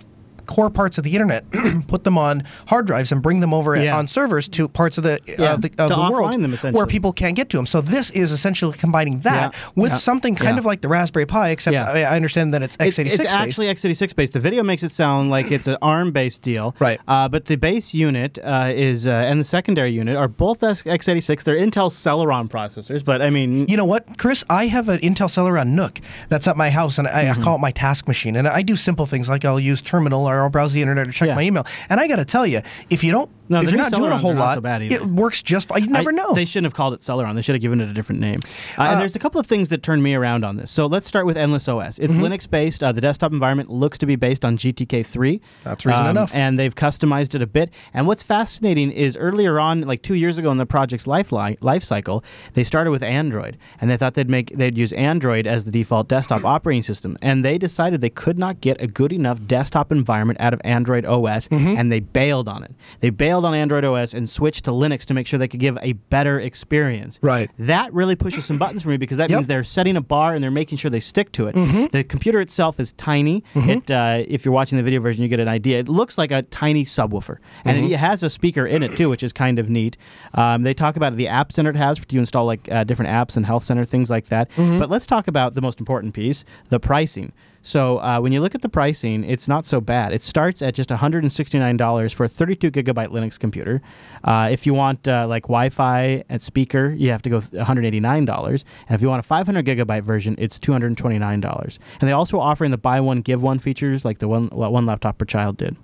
core parts of the internet, *clears throat* put them on hard drives, and bring them over Yeah. on servers to parts of the Yeah, of the, of the world them, where people can't get to them. So this is essentially combining that Yeah, with yeah, something kind yeah. of like the Raspberry Pi, except Yeah. I, I understand that it's It's, x86 it's based. actually x86 based. The video makes it sound like it's an *clears throat* ARM-based deal, right? Uh, but the base unit uh, is uh, and the secondary unit are both x- x86. They're Intel Celeron processors, but I mean, You know what, Chris? I have an Intel Celeron NUC that's at my house, and I, Mm-hmm. I call it my task machine. And I do simple things like I'll use Terminal or I'll browse the internet or check my email. And I got to tell you, if you don't, No, if the you're not doing a whole lot, so bad either. it works just fine. You never I- know. They shouldn't have called it Celeron. They should have given it a different name. Uh, Uh, and there's a couple of things that turned me around on this. So let's start with Endless OS. It's Mhm. Linux based. Uh, the desktop environment looks to be based on GTK3. That's reason enough. And they've customized it a bit. And what's fascinating is earlier on, like two years ago in the project's life li- life cycle, they started with Android, and they thought they'd make they'd use Android as the default desktop *clears throat* operating system. And they decided they could not get a good enough desktop environment out of Android OS, Mm-hmm. and they bailed on it. They bailed on Android OS and switched to Linux to make sure they could give a better experience. Right. That really pushes some buttons for me because that Yep. means they're setting a bar and they're making sure they stick to it. Mhm. The computer itself is tiny. Mm-hmm. It, uh, if you're watching the video version, you get an idea. It looks like a tiny subwoofer, and Mhm. it has a speaker in it too, which is kind of neat. Um, they talk about the app center it has to install like uh, different apps and health center things like that. Mhm. But let's talk about the most important piece: the pricing. So uh, when you look at the pricing, it's not so bad. It starts at just $169 for a 32 gigabyte Linux computer. Uh, if you want uh, like Wi-Fi and speaker, you have to go $189. And if you want a 500 gigabyte version, it's $229. And they also offering the buy one give one features like the one one laptop per child did.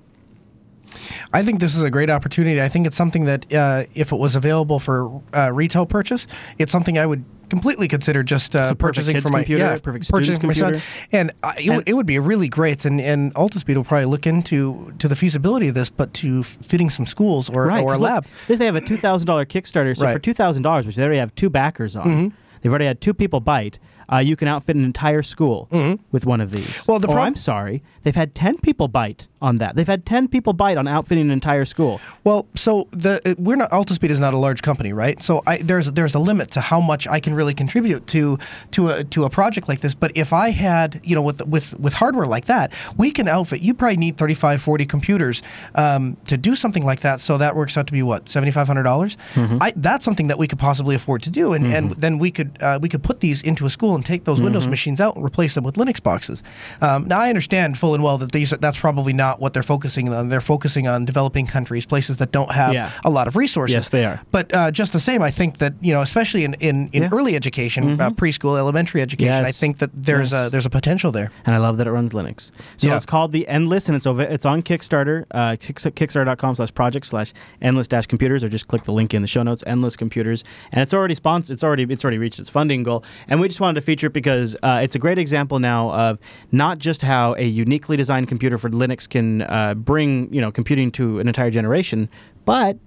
I think this is a great opportunity. I think it's something that, uh, if it was available for uh, retail purchase, it's something I would completely consider just uh, purchasing for my computer, yeah, perfect purchasing for my son. And uh, it, would, it would be really great. And and Altispeed will probably look into to the feasibility of this, but to fitting some schools or right, or a look, lab. This they have a two thousand dollar Kickstarter. So Right. for two thousand dollars, which they already have two backers on, Mhm. they've already had two people bite. Uh, you can outfit an entire school with one of these. Mm-hmm. Well, the or, I'm sorry, they've had ten people bite on that. They've had ten people bite on outfitting an entire school. Well, so the uh, we're not Altispeed is not a large company, right? So I, there's there's a limit to how much I can really contribute to to a to a project like this. But if I had, you know, with with with hardware like that, we can outfit. You probably need 35, 40 computers um, to do something like that. So that works out to be what seventy five hundred dollars. I That's something that we could possibly afford to do, and and then we could uh, we could put these into a school and take those Windows Mhm. machines out and replace them with Linux boxes. Um, now I understand full and well that these are, that's probably not what they're focusing on. They're focusing on developing countries, places that don't have Yeah. a lot of resources. Yes, they are. But uh, just the same, I think that you know, especially in in, in early education, uh, preschool, elementary education, I Mm-hmm. Think that there's Yes. a there's a potential there. And I love that it runs Linux. So Yeah. it's called the Endless, and it's over. It's on Kickstarter. Uh, kick- Kickstarter.com slash project slash Endless dash computers, or just click the link in the show notes. Endless computers, and it's already sponsored. It's already it's already reached its funding goal. And we just wanted to feature because uh, it's a great example now of not just how a uniquely designed computer for Linux can uh, bring you know computing to an entire generation, but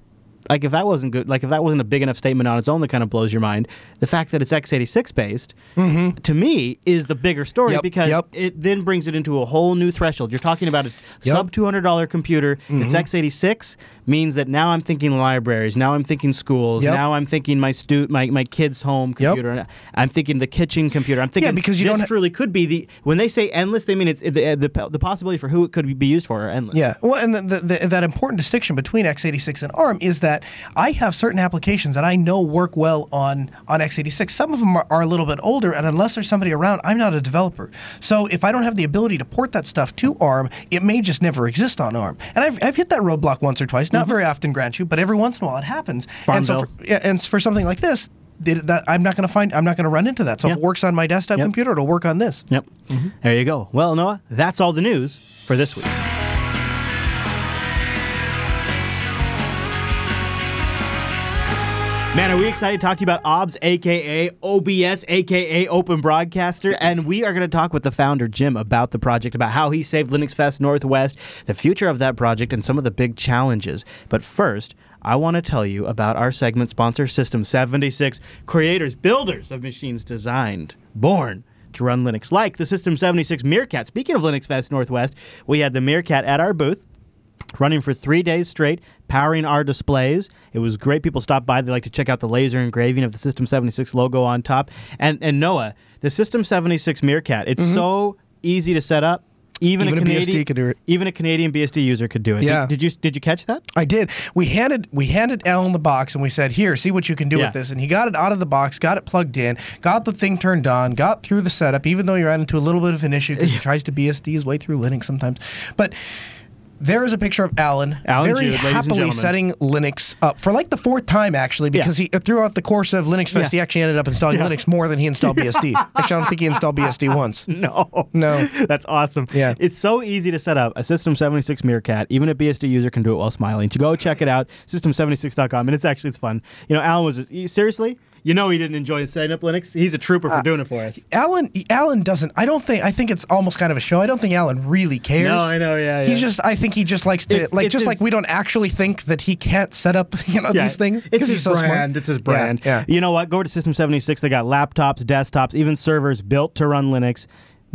like if that wasn't good, like if that wasn't a big enough statement on its own that kind of blows your mind, the fact that it's x86 based to me is the bigger story Yep, because yep. it then brings it into a whole new threshold. You're talking about a sub $200 computer. It's Mhm. x86 means that now I'm thinking libraries, now I'm thinking schools, Yep. now I'm thinking my stu- my my kid's home computer. I'm thinking the kitchen computer. I'm thinking because you this don't truly could be the when they say endless, they mean it's the, uh, the the possibility for who it could be used for are endless. Yeah, well, and the, the, the, that important distinction between x86 and ARM is that I have certain applications that I know work well on on x86. Some of them are, are a little bit older, and unless there's somebody around, I'm not a developer. So if I don't have the ability to port that stuff to ARM, it may just never exist on ARM. And I've, I've hit that roadblock once or twice, not mm-hmm. very often, grant you, but every once in a while it happens. And so, for, yeah, and for something like this. it- That I'm not going to find. I'm not going to run into that. So if it works on my desktop computer, it'll work on this. Yep. Mm-hmm. There you go. Well, Noah, that's all the news for this week. Man, are we excited to talk to you about OBS, aka OBS, aka Open Broadcaster? And we are going to talk with the founder, Jim, about the project, about how he saved Linux Fest Northwest, the future of that project, and some of the big challenges. But first, I want to tell you about our segment sponsor, System 76, creators, builders of machines designed, born to run Linux, like the System 76 Meerkat. Speaking of Linux Fest Northwest, we had the Meerkat at our booth running for three days straight, powering our displays. It was great. People stopped by. They like to check out the laser engraving of the System 76 logo on top. And and Noah, the System 76 Meerkat, it's Mhm. so easy to set up. Even, Even a Canadian BSD could do it. Even a Canadian BSD user could do it. Did- Yeah. Did, you did you catch that? I did. We handed we handed Allan the box and we said, "Here, see what you can do Yeah. with this." And he got it out of the box, got it plugged in, got the thing turned on, got through the setup. Even though he ran into a little bit of an issue because he *laughs* tries to BSD his way through Linux sometimes, but. There is a picture of Allan, Allan very Jude, happily setting Linux up for like the fourth time actually, because he uh, throughout the course of Linux Fest, Yeah. he actually ended up installing *laughs* Yeah. Linux more than he installed BSD. actually, I don't think he installed BSD *laughs* once. No. No. *laughs* That's awesome. Yeah. It's so easy to set up a System 76 Meerkat. Even a BSD user can do it while smiling. To go check it out, system76.com. And it's actually, it's fun. You know, Allan was, seriously, you know he didn't enjoy setting up Linux. He's a trooper for Uh, doing it for us. Allan Allan doesn't I don't think I think it's almost kind of a show. I don't think Allan really cares. No, I know, yeah, He yeah. just I think he just likes to It's- like it's just his- like we don't actually think that he can't set up, *laughs* you know, Yeah, these things. It's his so smart. brand. It's his brand. Yeah. You know what? Go to System 76. They got laptops, desktops, even servers built to run Linux.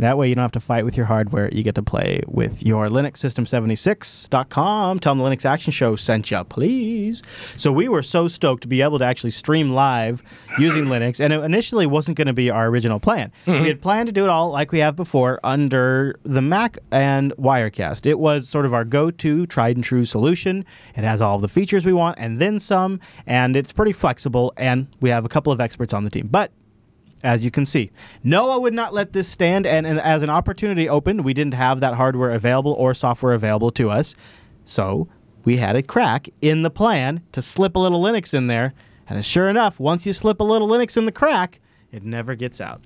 That way you don't have to fight with your hardware. You get to play with your Linux System76.com. Tell them the Linux Action Show sent you, please. So we were so stoked to be able to actually stream live using *laughs* Linux. And it initially wasn't going to be our original plan. Mm-hmm. We had planned to do it all like we have before under the Mac and Wirecast. It was sort of our go-to tried and true solution. It has all the features we want and then some, and it's pretty flexible. And we have a couple of experts on the team. But as you can see. Noah would not let this stand, and, and as an opportunity opened, we didn't have that hardware available or software available to us. So we had a crack in the plan to slip a little Linux in there. And sure enough, once you slip a little Linux in the crack, it never gets out.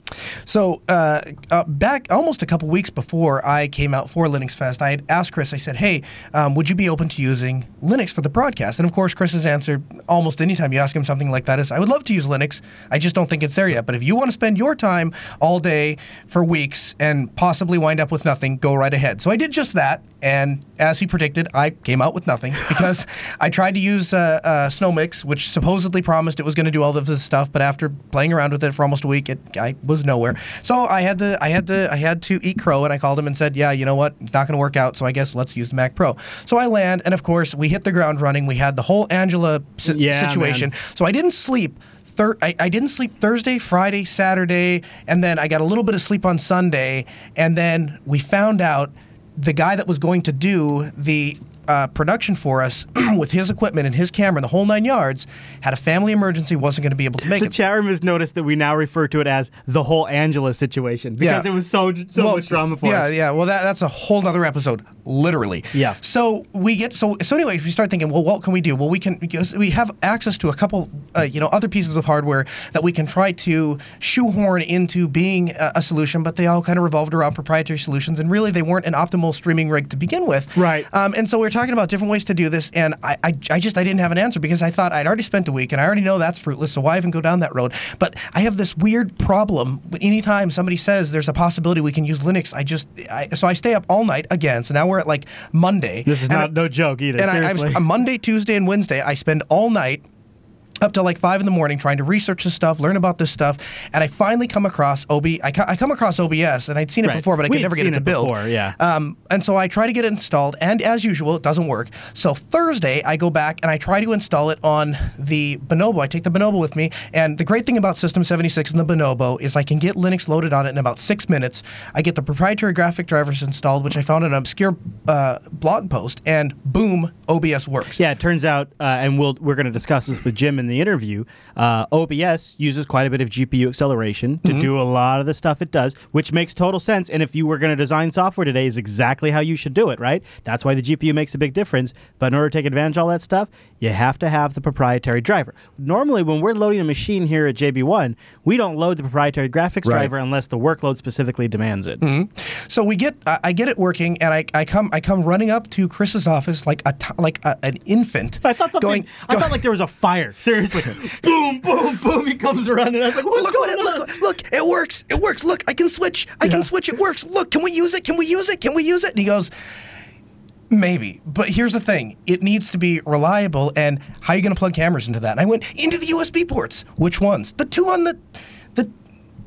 So uh, uh, back almost a couple weeks before I came out for Linux Fest, I had asked Chris. I said, "Hey, um, would you be open to using Linux for the broadcast?" And of course, Chris's answer almost anytime you ask him something like that is, "I would love to use Linux. I just don't think it's there yet. But if you want to spend your time all day for weeks and possibly wind up with nothing, go right ahead." So I did just that, and as he predicted, I came out with nothing *laughs* because I tried to use uh, uh, SnowMix, which supposedly promised it was going to do all of this stuff, but after playing around with it for almost a week, it I was nowhere. So I had to I had to I had to eat crow, and I called him and said, "Yeah, you know what? It's not going to work out. So I guess let's use the Mac Pro." So I land, and of course we hit the ground running. We had the whole Angela si- Yeah, situation. man. So I didn't sleep. Thir- I, I didn't sleep Thursday, Friday, Saturday, and then I got a little bit of sleep on Sunday. And then we found out the guy that was going to do the uh, production for us *clears throat* with his equipment and his camera and the whole nine yards had a family emergency, wasn't going to be able to make The it. chat room has noticed that we now refer to it as the whole Angela situation because Yeah. it was so so Well, much drama for yeah, us. Yeah, yeah. Well, that, that's a whole nother episode, literally. Yeah. So we get so so. Anyways, we start thinking, well, what can we do? Well, we can we have access to a couple, uh, you know, other pieces of hardware that we can try to shoehorn into being a, a solution, but they all kind of revolved around proprietary solutions, and really they weren't an optimal streaming rig to begin with. Right. Um, and so we are talking about different ways to do this, and I, I, I just I didn't have an answer because I thought I'd already spent a week, and I already know that's fruitless. So why even go down that road? But I have this weird problem. Anytime somebody says there's a possibility we can use Linux, I just I, so I stay up all night again. So now we're at like Monday. This is not no joke either. and I, seriously. I'm, Monday, Tuesday, and Wednesday, I spend all night up till like five in the morning trying to research this stuff, learn about this stuff, and I finally come across OB. I, co- I come across OBS, and I'd seen it Right. before, but I could never get it to it build. before, yeah. Um, and so I try to get it installed, and as usual, it doesn't work. So Thursday, I go back and I try to install it on the Bonobo. I take the Bonobo with me, and the great thing about System 76 and the Bonobo is I can get Linux loaded on it in about six minutes. I get the proprietary graphic drivers installed, which I found in an obscure uh, blog post, and boom, OBS works. Yeah, it turns out, uh, and we'll we're going to discuss this with Jim in the interview. Uh, OBS uses quite a bit of GPU acceleration to Mhm. do a lot of the stuff it does, which makes total sense. And if you were going to design software today, is exactly how you should do it, right? That's why the GPU makes a big difference. But in order to take advantage of all that stuff, you have to have the proprietary driver. Normally, when we're loading a machine here at JB1, we don't load the proprietary graphics Right. driver unless the workload specifically demands it. Mhm. So we get, I I get it working, and I, I come, I come running up to Chris's office like a, t- like a, an infant. I thought something. Going, I thought like there was a fire. Seriously, *laughs* boom, boom, boom. He comes running. And I was like, what's look, going it, look, look, it works. It works. Look, I can switch. I can switch. It works. Look, can we use it? Can we use it? Can we use it? And he goes, maybe. But here's the thing: it needs to be reliable. And how are you going to plug cameras into that? And I went into the USB ports. Which ones? The two on the, the.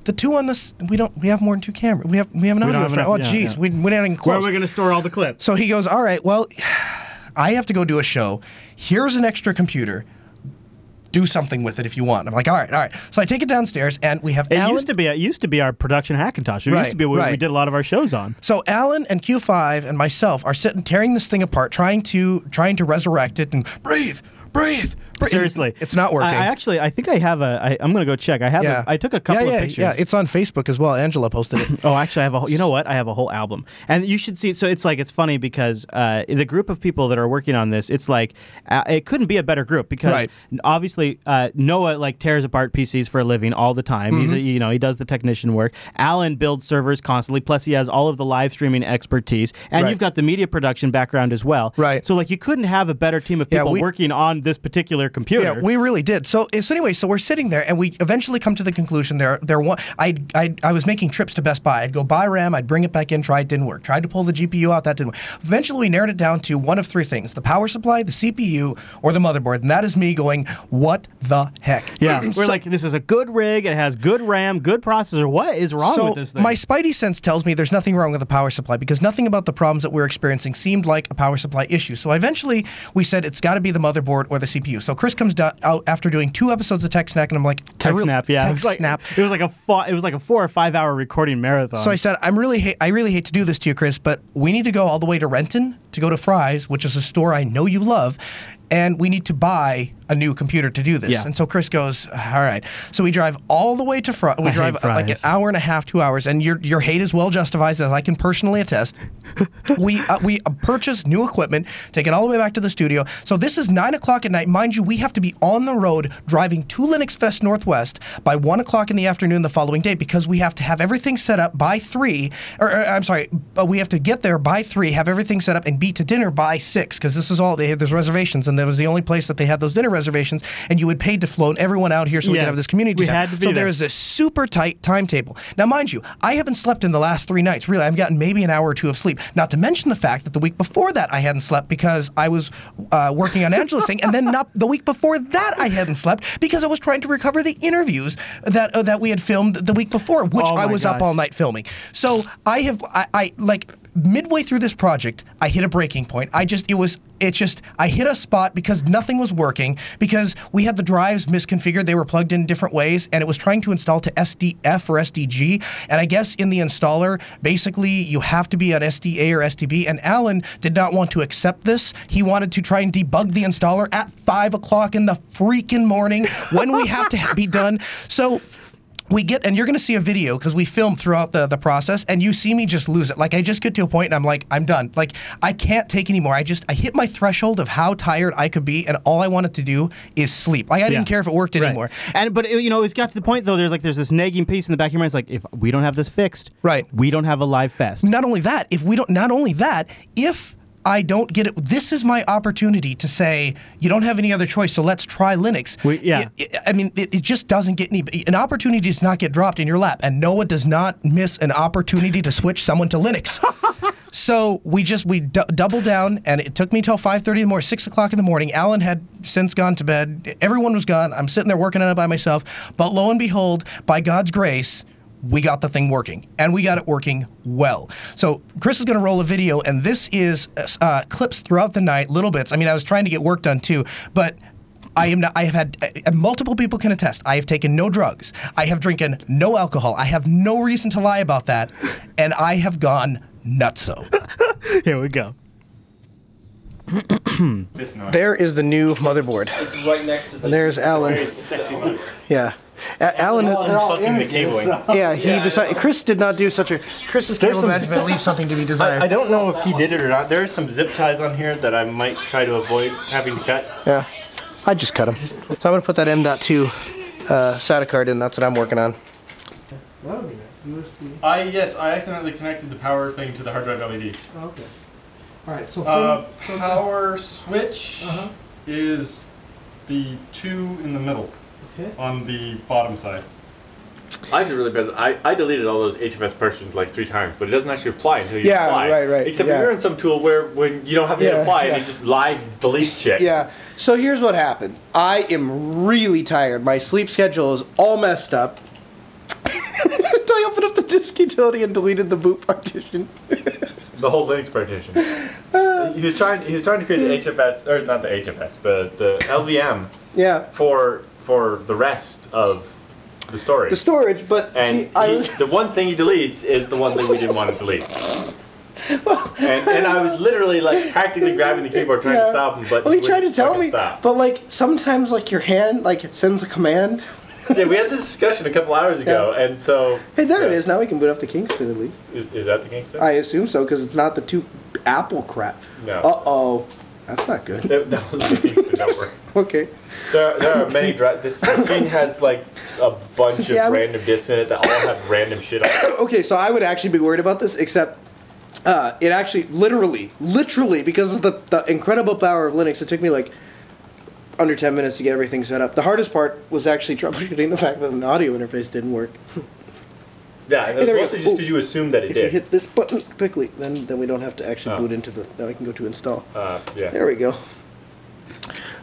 The two on this, we don't. We have more than two cameras. We have we have an We audio. have enough- Oh, yeah, geez, yeah. we we're not even close. Where are we going to store all the clips? So he goes, All right, well, *sighs* I have to go do a show. Here's an extra computer. Do something with it if you want. I'm like, all right, all right. So I take it downstairs, and we have It Allan. used to be. It used to be our production Hackintosh. It Right, used to be what we did a lot of our shows on. So Allan and Q5 and myself are sitting tearing this thing apart, trying to trying to resurrect it and breathe, breathe. Seriously, it's not working. I, I actually, I think I have a. I, I'm going to go check. I have. yeah, A, I took a couple yeah, of pictures. Yeah, it's on Facebook as well. Angela posted it. *laughs* Oh, actually, I have a. whole- You know what? I have a whole album, and you should see. So it's like it's funny because uh, the group of people that are working on this, it's like uh, it couldn't be a better group because Right. obviously uh, Noah like tears apart PCs for a living all the time. He's a, Mhm. you know he does the technician work. Allan builds servers constantly. Plus he has all of the live streaming expertise, and Right. you've got the media production background as well. Right. So like you couldn't have a better team of Yeah, people we- working on this particular computer. Yeah, we really did. So, eh, so anyway, so we're sitting there, and we eventually come to the conclusion there. There, one, I, I, I was making trips to Best Buy. I'd go buy RAM, I'd bring it back in, try it, didn't work. Tried to pull the GPU out, that didn't work. Eventually, we narrowed it down to one of three things: the power supply, the CPU, or the motherboard. And that is me going, "What the heck?" Yeah, *clears throat* we're So- like, this is a good rig. It has good RAM, good processor. What is wrong so with this thing? my spidey sense tells me there's nothing wrong with the power supply because nothing about the problems that we're experiencing seemed like a power supply issue. So eventually we said it's got to be the motherboard or the CPU. So Chris comes down, out after doing two episodes of Tech Snack, and I'm like, Tech really- Snap, yeah. Tech it was like, Snap. It was like a fo- it was like a four or five hour recording marathon. So I said, I'm really, ha- I really hate to do this to you, Chris, but we need to go all the way to Renton to go to Fry's, which is a store I know you love, and we need to buy a new computer to do this. Yeah. And so Chris goes, all right. So we drive all the way to Fry. We I drive uh, like an hour and a half, two hours, and your your hate is well justified, as I can personally attest. *laughs* we uh, we uh, purchase new equipment, take it all the way back to the studio. So this is nine o'clock at night, mind you. We have to be on the road driving to Linux Fest Northwest by one o'clock in the afternoon the following day because we have to have everything set up by three. Or, or, I'm sorry, but we have to get there by three, have everything set up, and be to dinner by six because this is all they there's reservations, and that was the only place that they had those dinner reservations, and you had paid to float everyone out here so we could have this community. we time. had to be so there. is this super tight timetable. Now, mind you, I haven't slept in the last three nights. Really, I've gotten maybe an hour or two of sleep. Not to mention the fact that the week before that I hadn't slept because I was uh, working on Angela's thing, and then not the week before that I hadn't slept because I was trying to recover the interviews that uh, that we had filmed the week before, which Oh I was up all night filming. So I have I, I like midway through this project, I hit a breaking point. I just it was it just I hit a spot because nothing was working because we had the drives misconfigured. They were plugged in different ways, and it was trying to install to SDF or SDG. And I guess in the installer, basically you have to be on SDA or SDB. And Allan did not want to accept this. He wanted to try and debug the installer at five o'clock in the freaking morning when we have to *laughs* be done. So we get and you're going to see a video because we film throughout the, the process and you see me just lose it like i just get to a point and i'm like i'm done like i can't take anymore i just i hit my threshold of how tired i could be and all i wanted to do is sleep like i didn't care if it worked Right. anymore And but it, you know, it's got to the point though. There's like there's this nagging piece in the back of your mind. It's like if we don't have this fixed, right, we don't have a live fest. not only that if we don't not only that if I don't get it, this is my opportunity to say you don't have any other choice, so let's try Linux. yeah. It- it- I mean, it, it just doesn't get any. An opportunity does not get dropped in your lap, and Noah does not miss an opportunity to switch someone to Linux. *laughs* so we just we d- doubled down, and it took me till five thirty in the morning, six o'clock in the morning. Allan had since gone to bed. Everyone was gone. I'm sitting there working on it by myself. But lo and behold, by God's grace. We got the thing working, and we got it working well. So Chris is going to roll a video, and this is uh, clips throughout the night, little bits. I mean, I was trying to get work done too, but I am not, I have had uh, multiple people can attest. I have taken no drugs. I have drinking no alcohol. I have no reason to lie about that, and I have gone nutso. *laughs* Here we go. there is the new motherboard. It's right next to the. And there's Allan. Very sexy Yeah. A- Allan, fucking the cabling. *laughs* yeah, he decided. Chris did not do such a. Chris's cable management leaves something to be desired. I, I don't know if he did it or not. There are some zip ties on here that I might try to avoid having to cut. Yeah, I just cut them. So I'm gonna put that M.2 uh, SATA card in. That's what I'm working on. That would be nice. I yes, I accidentally connected the power thing to the hard drive LED. Oh, Okay. All right. So Uh, power switch is the two in the middle. Okay. On the bottom side. I just really pissed. I, I deleted all those HFS partitions like three times, but it doesn't actually apply until you Yeah, apply. right, right, Except yeah. you're in some tool where when you don't have to Yeah, apply yeah. and it just live deletes shit. Yeah. So here's what happened. I am really tired. My sleep schedule is all messed up. *laughs* I opened up the disk utility and deleted the boot partition. The whole Linux partition. Uh. he was trying. He was trying to create the HFS, or not the HFS, the the LVM Yeah. for for the rest of the storage. The storage, but and see, I he- was- the one thing he deletes is the one thing we didn't want to delete. *laughs* and, and I was literally like practically grabbing the keyboard trying to stop him, but well, he tried to tell me, Stop. but like sometimes, like your hand, like it sends a command. yeah, we had this discussion a couple hours ago, and so Hey, there it is. Now we can boot up the Kingston at least. is, is that the Kingston? I assume so because it's not the two Apple crap. No. Uh oh, that's not good. That, that was the Kingston. Don't worry. *laughs* Okay. There, there are many. drives. this machine has like a bunch See, of random disks in it that all have random shit on it. *coughs* okay, so I would actually be worried about this, except uh, it actually, literally, literally, because of the, the incredible power of Linux, it took me like under 10 minutes to get everything set up. The hardest part was actually troubleshooting the fact that an audio interface didn't work. *laughs* Yeah, and Hey, it was mostly just because you assumed that it if you hit this button quickly, then then we don't have to actually Oh. boot into the. Now I can go to install. Uh, yeah. There we go.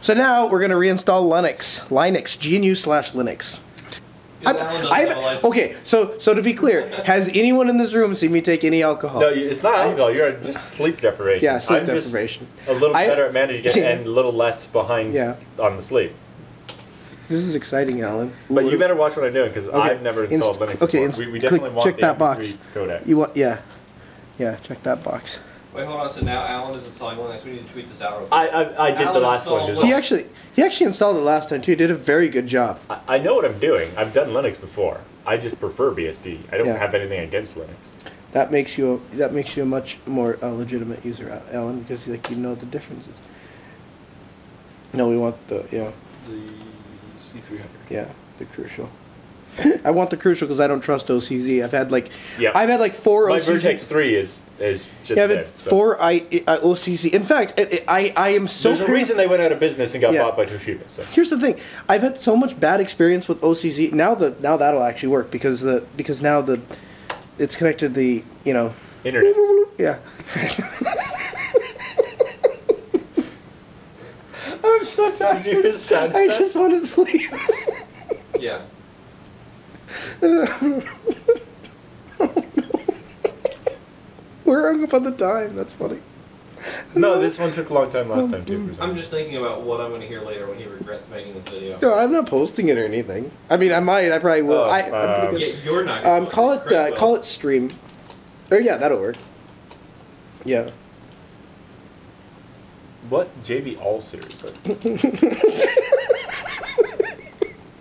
So now we're going to reinstall Linux, Linux, GNU slash Linux. Allan doesn't I've- have a license. okay, so so to be clear, has anyone in this room seen me take any alcohol? No, it's not alcohol. You're just sleep deprivation. Yeah, sleep I'm just deprivation. a little I- better at managing it *laughs* and a little less behind Yeah. on the sleep. This is exciting, Allan. But Ooh. you better watch what I'm doing because Okay, I've never installed inst- Linux okay, before. inst- we, we click- want check the that MP3 box. codec. You want yeah, yeah. Check that box. Wait, hold on. So now Allan is installing Linux. We need to tweet this out. real quick. I, I, I did the last one. installs didn't He actually he actually installed it last time too. He did a very good job. I, I know what I'm doing. I've done Linux before. I just prefer BSD. I don't Yeah. have anything against Linux. That makes you a, that makes you a much more uh, legitimate user, Allan, because like you know the differences. No, we want the yeah The C300. yeah the crucial. *laughs* I want the crucial because I don't trust OCZ. I've had like Yeah. I've had like four My OCZ. Vertex 3 is is just yeah, I've dead, had so. four I, I OCZ. In fact, I I, I am so. There's a reason they went out of business and got Yeah. bought by Toshiba. So. Here's the thing: I've had so much bad experience with OCZ. Now that now that'll actually work because the because now the it's connected the you know Internet. *laughs* yeah. I'm so tired. Did you hear the sound I just want to sleep. Yeah. *laughs* We're hung up on the time. That's funny. No, this one took a long time last time too. for some I'm just thinking about what I'm going to hear later when he regrets making this video. No, I'm not posting it or anything. I mean, I might. I probably will. Oh, I, I'm pretty Yeah, you're not. gonna Um, post call it, it Chris uh, will. call it stream. Oh yeah, that'll work. Yeah. What JB All series? But *laughs*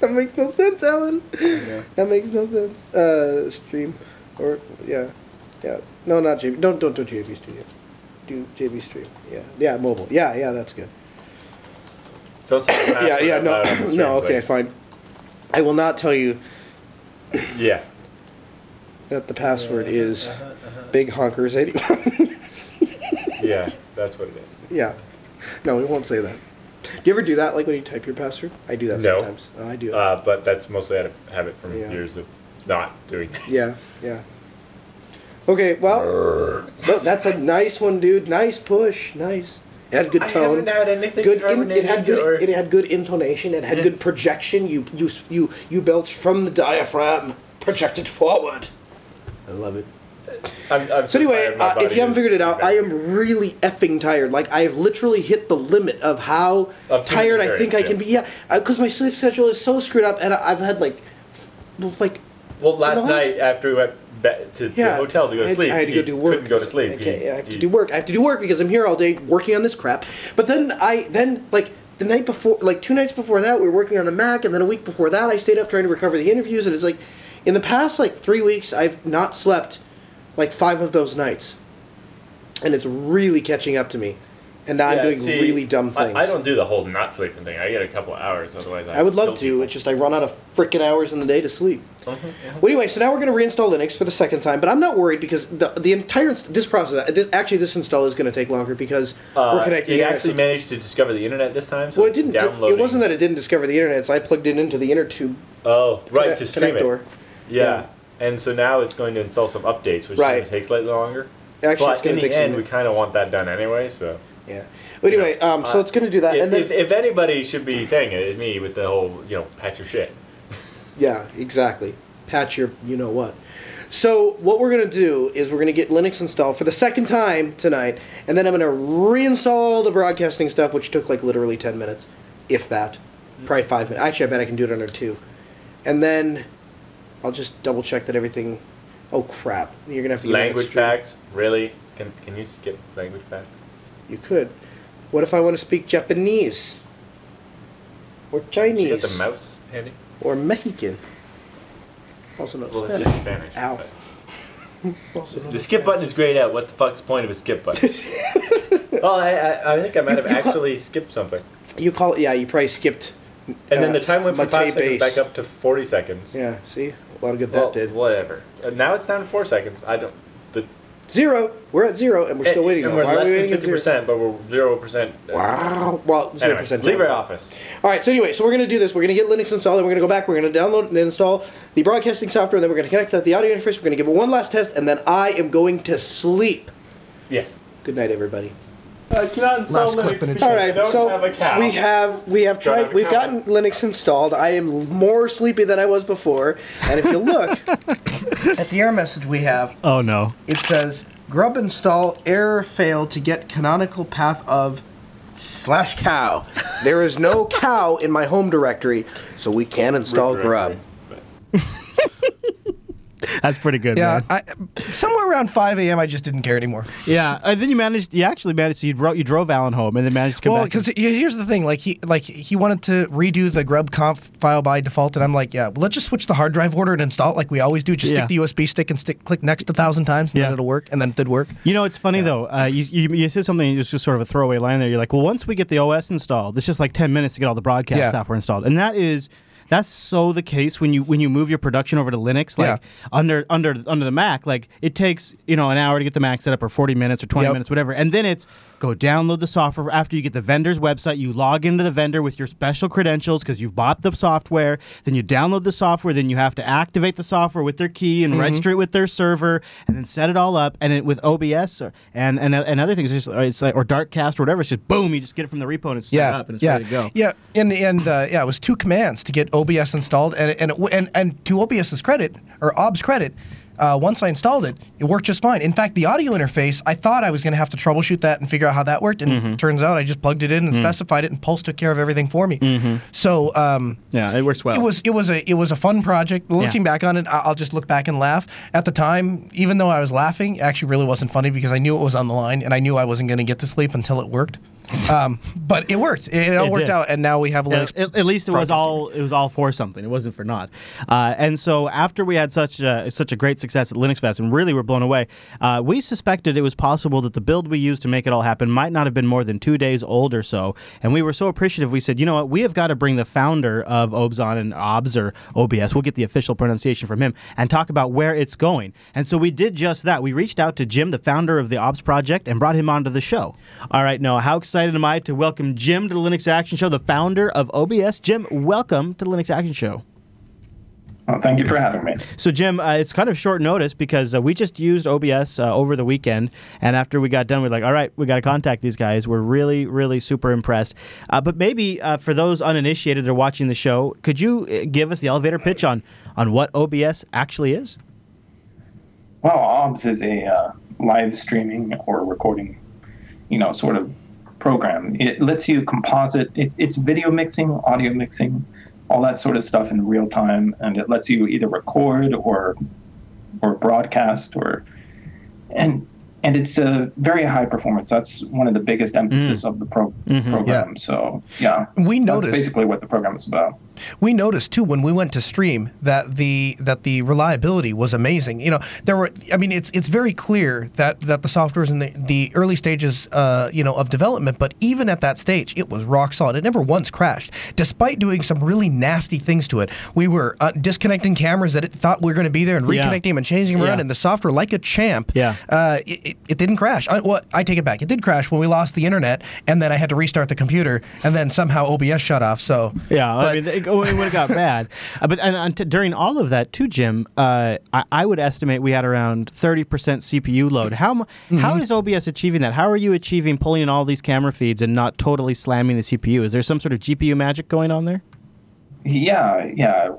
That makes no sense, Allan. Yeah. That makes no sense. Uh, stream, or yeah, yeah. No, not JB. Don't don't do JB Studio. Do JB Stream. Yeah, yeah. Mobile. Yeah, yeah. That's good. Don't say *coughs* yeah, yeah. No, out loud on the stream, no. Okay, please. fine. I will not tell you Yeah. that the password is Big Honkers eighty one. *laughs* Yeah. That's what it is. Yeah. No, we won't say that. Do you ever do that, like when you type your password? I do that no. sometimes. Oh, I do. Uh, but that's mostly out of habit from Yeah. years of not doing that. Yeah, yeah. Okay, well, no, that's a nice one, dude. Nice push, nice. It had good tone. I haven't had anything good. in- it had good. or- It had good intonation. It had good projection. You you you you belched from the diaphragm, projected forward. I love it. I'm, I'm So anyway, uh, if you haven't figured it out. I am really effing tired. Like I have literally hit the limit of how Of tired I think I can be. Yeah, because my sleep schedule is so screwed up, and I've had like, like Well, last- night after we went ba- to the hotel to go I to had, sleep, I had to go do work. couldn't go to sleep. Okay, He- I have to he- do work. I have to do work because I'm here all day working on this crap. But then I then like the night before, like two nights before that, we were working on the Mac, and then a week before that, I stayed up trying to recover the interviews, and it's like, in the past like three weeks, I've not slept like five of those nights, and it's really catching up to me, and now I'm doing see, really dumb things. I, don't do the whole not sleeping thing. I get a couple hours, otherwise I, I would love to. It's just I run out of freaking hours in the day to sleep. Mhm, Well, anyway, so now we're going to reinstall Linux for the second time, but I'm not worried because the the entire inst- this process this, actually this install is going to take longer because Uh, we're connecting. It internet actually managed to discover the internet this time. So well, it didn't. Downloading. It wasn't that it didn't discover the internet. It's I plugged it into the inner tube. Oh, right connect- to stream connector. it. Yeah. and so now it's going to install some updates, which Right. is going to take slightly longer. Actually, but in take the end, we kind of want that done anyway. So yeah. But anyway, um, so Uh, it's going to do that, If, and then if, if anybody should be saying it, it's me with the whole you know patch your shit. *laughs* Yeah, exactly. Patch your you know what. So what we're gonna do is we're gonna get Linux installed for the second time tonight, and then I'm gonna reinstall the broadcasting stuff, which took like literally ten minutes, if that. Probably five minutes. Actually, I bet I can do it under two. And then I'll just double check that everything. Oh crap! You're gonna have to give me that Language packs, really? Can can you skip language packs? You could. What if I want to speak Japanese? Or Chinese? You got the mouse handy? Or Mexican? Also as Well, it's Spanish. just Spanish. Ow. *laughs* Also The skip button is grayed out. What the fuck's the point of a skip button? *laughs* oh, I, I, I think I might have You- you call- actually skipped something. You call it, yeah, you probably skipped. And then uh, the time went from five Mate seconds back up to 40 seconds. Yeah, see? A lot of good Well, that did. Whatever. Uh, now it's down to four seconds. I don't. Zero. We're at zero, and we're eh, still waiting. And though. we're Why are less we than waiting at fifty zero? percent, but we're zero percent. Uh, wow. Well, zero percent. LibreOffice. All right. So anyway, so we're gonna do this. We're gonna get Linux installed, and we're gonna go back. We're gonna download and install the broadcasting software, and then we're gonna connect to the audio interface. We're gonna give it one last test, and then I am going to sleep. Yes. Good night, everybody. Uh, I cannot install Last clip Linux in a because All I right, don't so have a cow. we have we have Don't tried have a we've cow. gotten Linux installed. I am more sleepy than I was before, and if you look *laughs* at the error message we have, Oh no. it says grub install error failed to get canonical path of slash cow. There is no *laughs* cow in my home directory, so we can't install grub. *laughs* That's pretty good, Yeah, man. I, somewhere around 5 a.m. I just didn't care anymore. Yeah, and then you managed. You actually managed. You drove. You drove Allan home, and then managed to come Well, back. because here's the thing, like he like he wanted to redo the grub conf file by default, and I'm like, yeah, well, let's just switch the hard drive order and install it like we always do. Just Yeah. stick the USB stick and stick click next a thousand times, and then it'll work, and then it did work. You know, it's funny though. Uh, you, you you said something. It was just sort of a throwaway line there. You're like, well, once we get the OS installed, it's just like ten minutes to get all the broadcast Yeah. software installed, and that is. That's so the case when you when you move your production over to Linux, like under under under the Mac, like it takes you know an hour to get the Mac set up, or forty minutes, or twenty Yep. minutes, whatever, and then it's go download the software after you get the vendor's website. You log into the vendor with your special credentials because you've bought the software. Then you download the software. Then you have to activate the software with their key and Mhm. register it with their server, and then set it all up. And it, with OBS or, and, and and other things, it's just it's like or Darkcast or whatever. It's just boom, you just get it from the repo and it's set yeah, up and it's yeah, ready to go. Yeah, and and uh, yeah, it was two commands to get OBS installed, and and it, and and to OBS's credit or OBS credit. Uh, once I installed it, it worked just fine. In fact, the audio interface, I thought I was going to have to troubleshoot that and figure out how that worked, and Mm-hmm. it turns out I just plugged it in and Mm. specified it, and Pulse took care of everything for me. So um, Yeah, it works well. it was it was a it was a fun project. Looking back on it, I'll just look back and laugh. At the time, even though I was laughing, it actually really wasn't funny because I knew it was on the line and I knew I wasn't going to get to sleep until it worked. Um, but it worked. It, all It worked did. out, and now we have Linux. at, at least it was all it was all for something. It wasn't for naught. Uh, and so after we had such a, such a great success at Linux Fest and really were blown away, uh, we suspected it was possible that the build we used to make it all happen might not have been more than two days old or so. And we were so appreciative. We said, you know what, we have got to bring the founder of Obzon and OBS or OBS. We'll get the official pronunciation from him and talk about where it's going. And so we did just that. We reached out to Jim, the founder of the OBS project, and brought him onto the show. All right, Noah, how excited am I to welcome Jim to the Linux Action Show, the founder of OBS. Jim, welcome to the Linux Action Show. Well, thank you for having me. So, Jim, uh, it's kind of short notice because uh, we just used OBS uh, over the weekend, and after we got done, we're like, "All right, we got to contact these guys." We're really, really super impressed. Uh, but maybe uh, for those uninitiated that are watching the show, could you uh, give us the elevator pitch on on what OBS actually is? Well, OBS is a uh, live streaming or recording, you know, sort of program. It lets you composite. It's it's video mixing, audio mixing, all that sort of stuff in real time, and it lets you either record or or broadcast or and and it's a very high performance. That's one of the biggest emphasis of the pro- Mhm. program. So yeah, We know that's noticed- basically what the program is about. We noticed too when we went to stream that the that the reliability was amazing. You know, there were. I mean, it's it's very clear that that the software is in the, the early stages, uh, you know, of development. But even at that stage, it was rock solid. It never once crashed, despite doing some really nasty things to it. We were uh, disconnecting cameras that it thought we were going to be there and Yeah. reconnecting them and changing them around. And the software, like a champ, Yeah. uh, it, it, it didn't crash. I, well, I take it back. It did crash when we lost the internet, and then I had to restart the computer, and then somehow OBS shut off. So Yeah, I But- mean, it, would have got *laughs* bad. Uh, but and, and t- during all of that, too, Jim, uh, I, I would estimate we had around thirty percent CPU load. How mu- how is OBS achieving that? How are you achieving pulling in all these camera feeds and not totally slamming the CPU? Is there some sort of GPU magic going on there? Yeah, yeah.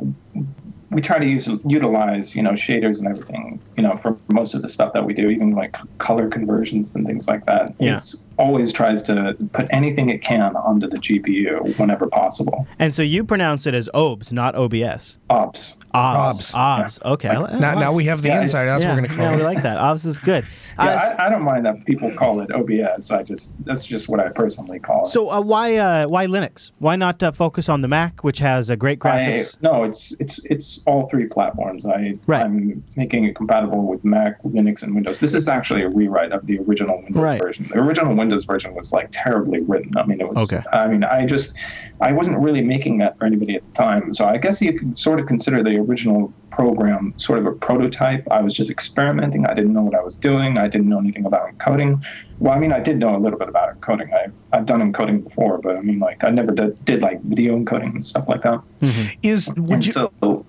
We try to use utilize you know shaders and everything you know for most of the stuff that we do, even like color conversions and things like that. Yeah. It's always tries to put anything it can onto the GPU whenever possible. And so you pronounce it as OBS, not OBS. OBS. OBS. OBS. OBS. Okay. Like- now, now we have the Yeah, inside. That's yeah, what we're going to call yeah, it. we like that. OBS is good. Uh, Yeah, I, I don't mind that people call it OBS. I just that's just what I personally call it. so uh, why uh, why Linux? Why not uh, focus on the Mac, which has a great graphics? I, no, it's it's it's all three platforms. I Right. I'm making it compatible with Mac, Linux, and Windows. This is actually a rewrite of the original Windows Right. version. The original Windows version was like terribly written. I mean, it was. Okay. I mean, I just I wasn't really making that for anybody at the time. So I guess you could sort of consider the original program sort of a prototype. I was just experimenting. I didn't know what I was doing. I didn't know anything about encoding. Well, I mean, I did know a little bit about encoding. I I've done encoding before, but I mean, like I never did, did like video encoding and stuff like that. Mm-hmm. Is would And you? so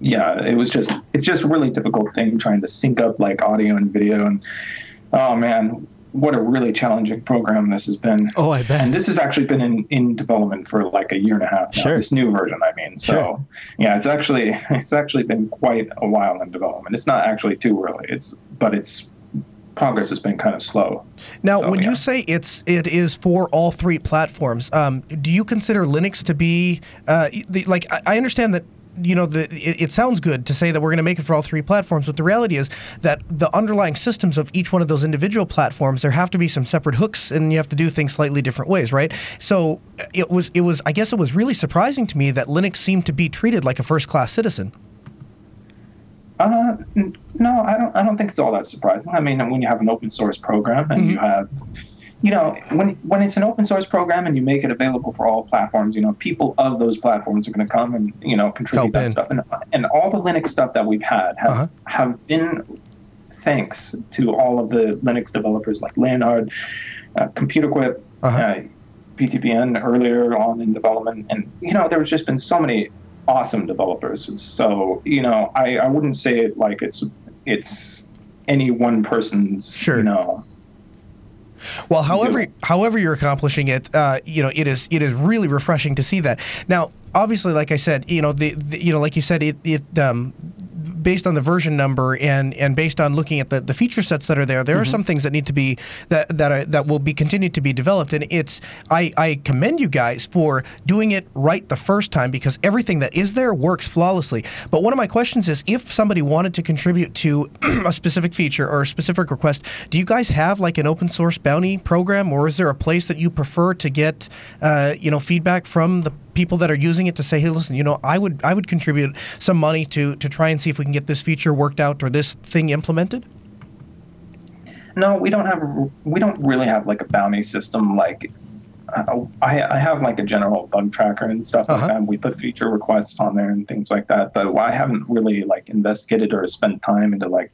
yeah it was just it's just a really difficult thing trying to sync up like audio and video and oh man what a really challenging program this has been Oh, I bet. and this has actually been in, in development for like a year and a half now, Sure. this new version i mean so Sure. yeah it's actually *laughs* it's actually been quite a while in development it's not actually too early it's but it's progress has been kind of slow Now, So, when yeah. you say it's it is for all three platforms, um, do you consider Linux to be uh, the, like? I, I understand that you know the it, it sounds good to say that we're going to make it for all three platforms, but the reality is that the underlying systems of each one of those individual platforms there have to be some separate hooks, and you have to do things slightly different ways, right? So uh, it was it was I guess it was really surprising to me that Linux seemed to be treated like a first class citizen. Uh, n- no, I don't. I don't think it's all that surprising. I mean, when you have an open source program and you have, you know, when when it's an open source program and you make it available for all platforms, you know, people of those platforms are going to come and you know contribute Help that in. stuff. And and all the Linux stuff that we've had have Uh-huh. have been thanks to all of the Linux developers like Leonard, uh, ComputerQuip, Uh-huh. uh, BtbN earlier on in development, and you know, there's just been so many awesome developers. So you know, I, I wouldn't say it like it's it's any one person's Sure. you know Well, however, however you're accomplishing it, uh, you know, it is it is really refreshing to see that. Now, obviously, like I said, you know, the, the you know, like you said, it it um, based on the version number and and based on looking at the, the feature sets that are there, there are some things that need to be that that are, that will be continued to be developed. And it's I, I commend you guys for doing it right the first time because everything that is there works flawlessly. But one of my questions is if somebody wanted to contribute to *clears throat* a specific feature or a specific request, do you guys have like an open source bounty program, or is there a place that you prefer to get uh, you know feedback from the people that are using it to say, hey, listen, you know, I would I would contribute some money to to try and see if we can get this feature worked out or this thing implemented? No, we don't have. We don't really have like a bounty system. Like, uh, I, I have like a general bug tracker and stuff like that. We put feature requests on there and things like that. But I haven't really like investigated or spent time into like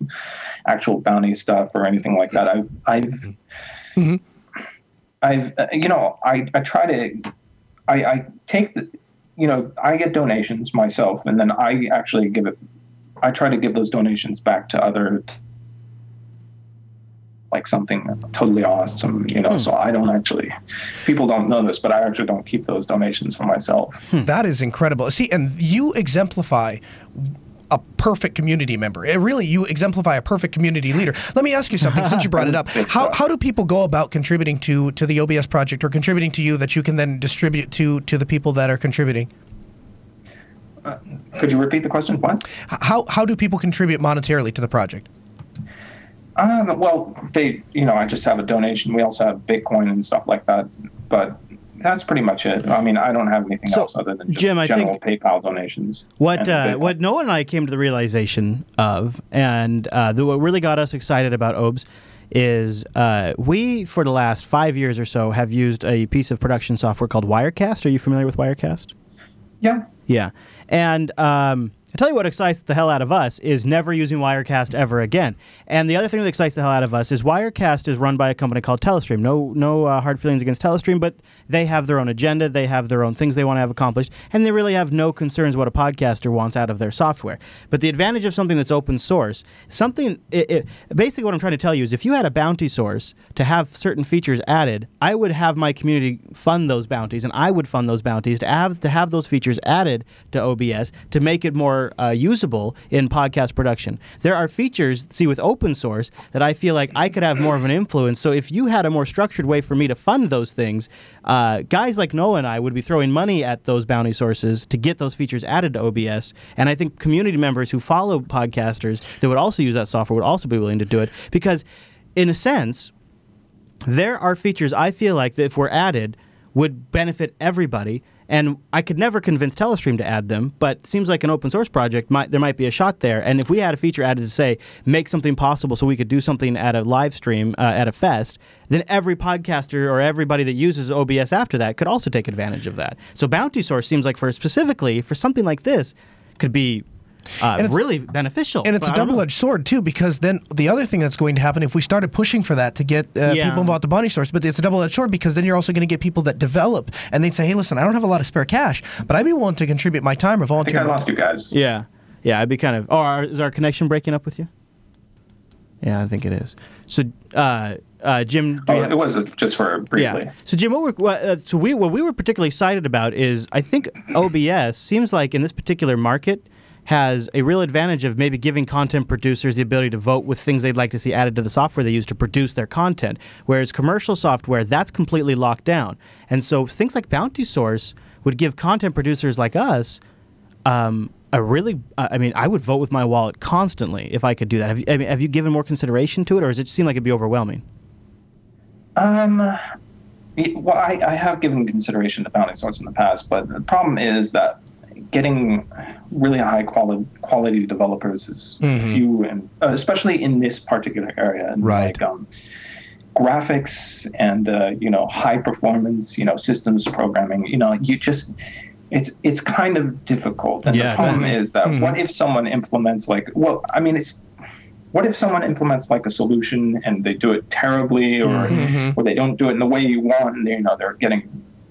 actual bounty stuff or anything like that. I've I've I've uh, you know I I try to I I take the you know I get donations myself and then I actually give it. I try to give those donations back to other like something totally awesome, you know. So I don't actually, people don't know this, but I actually don't keep those donations for myself. Hmm. That is incredible. See, and you exemplify a perfect community member. It really, you exemplify a perfect community leader. Let me ask you something since you brought it *laughs* up. How, how do people go about contributing to, to the OBS project or contributing to you that you can then distribute to, to the people that are contributing? Could you repeat the question? What? How, how do people contribute monetarily to the project? Um, well, they, you know, I just have a donation. We also have Bitcoin and stuff like that, but that's pretty much it. I mean, I don't have anything So, else other than just Jim, I general PayPal donations. What uh, what Noah and I came to the realization of, and uh, the, what really got us excited about OBS is uh, we, for the last five years or so, have used a piece of production software called Wirecast. Are you familiar with Wirecast? Yeah. Yeah. And um, I tell you what excites the hell out of us is never using Wirecast ever again. And the other thing that excites the hell out of us is Wirecast is run by a company called Telestream. No, no uh, hard feelings against Telestream, but they have their own agenda. They have their own things they want to have accomplished, and they really have no concerns what a podcaster wants out of their software. But the advantage of something that's open source, something, it, it, basically what I'm trying to tell you is if you had a bounty source to have certain features added, I would have my community fund those bounties, and I would fund those bounties to have to have those features added to OBS to make it more uh, usable in podcast production. There are features, see, with open source that I feel like I could have more of an influence. So if you had a more structured way for me to fund those things, uh, guys like Noah and I would be throwing money at those bounty sources to get those features added to OBS. And I think community members who follow podcasters that would also use that software would also be willing to do it because, in a sense, there are features I feel like that if we're added would benefit everybody. And I could never convince Telestream to add them, but seems like an open source project might there might be a shot there. And if we had a feature added to say make something possible, so we could do something at a live stream uh, at a fest, then every podcaster or everybody that uses OBS after that could also take advantage of that. So Bounty Source seems like for specifically for something like this could be uh, And it's- really beneficial. And it's But a I don't know. double edged sword, too, because then the other thing that's going to happen if we started pushing for that to get uh, Yeah. people involved in bounty source, but it's a double edged sword because then you're also going to get people that develop and they'd say, hey, listen, I don't have a lot of spare cash, but I'd be willing to contribute my time or volunteer. I lost you guys. Yeah, yeah. I'd be kind of. Oh, are- is our connection breaking up with you? Yeah, I think it is. So, uh, uh, Jim, do Oh, have- it was just for briefly. yeah. So, Jim, what we're what, uh, so we what we were particularly excited about is I think OBS seems like in this particular market has a real advantage of maybe giving content producers the ability to vote with things they'd like to see added to the software they use to produce their content. Whereas commercial software, that's completely locked down. And so things like Bounty Source would give content producers like us um, a really, uh, I mean, I would vote with my wallet constantly if I could do that. Have you, I mean, have you given more consideration to it, or does it seem like it'd be overwhelming? Um, well, I, I have given consideration to bounty source in the past, but the problem is that getting really high quality quality developers is Mhm. few, and uh, especially in this particular area. And Right. Like, um, graphics and uh, you know high performance, you know systems programming. You know, you just it's it's kind of difficult. And Yeah, the problem that- is that Mhm. what if someone implements like well, I mean it's what if someone implements like a solution and they do it terribly or Mhm. or they don't do it in the way you want and they, you know they're getting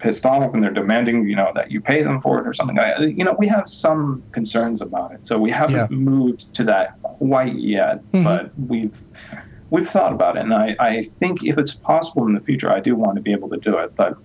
pissed off and they're demanding you know that you pay them for it or something like you know we have some concerns about it so we haven't Yeah. moved to that quite yet Mhm. but we've we've thought about it and I, I think if it's possible in the future i do want to be able to do it but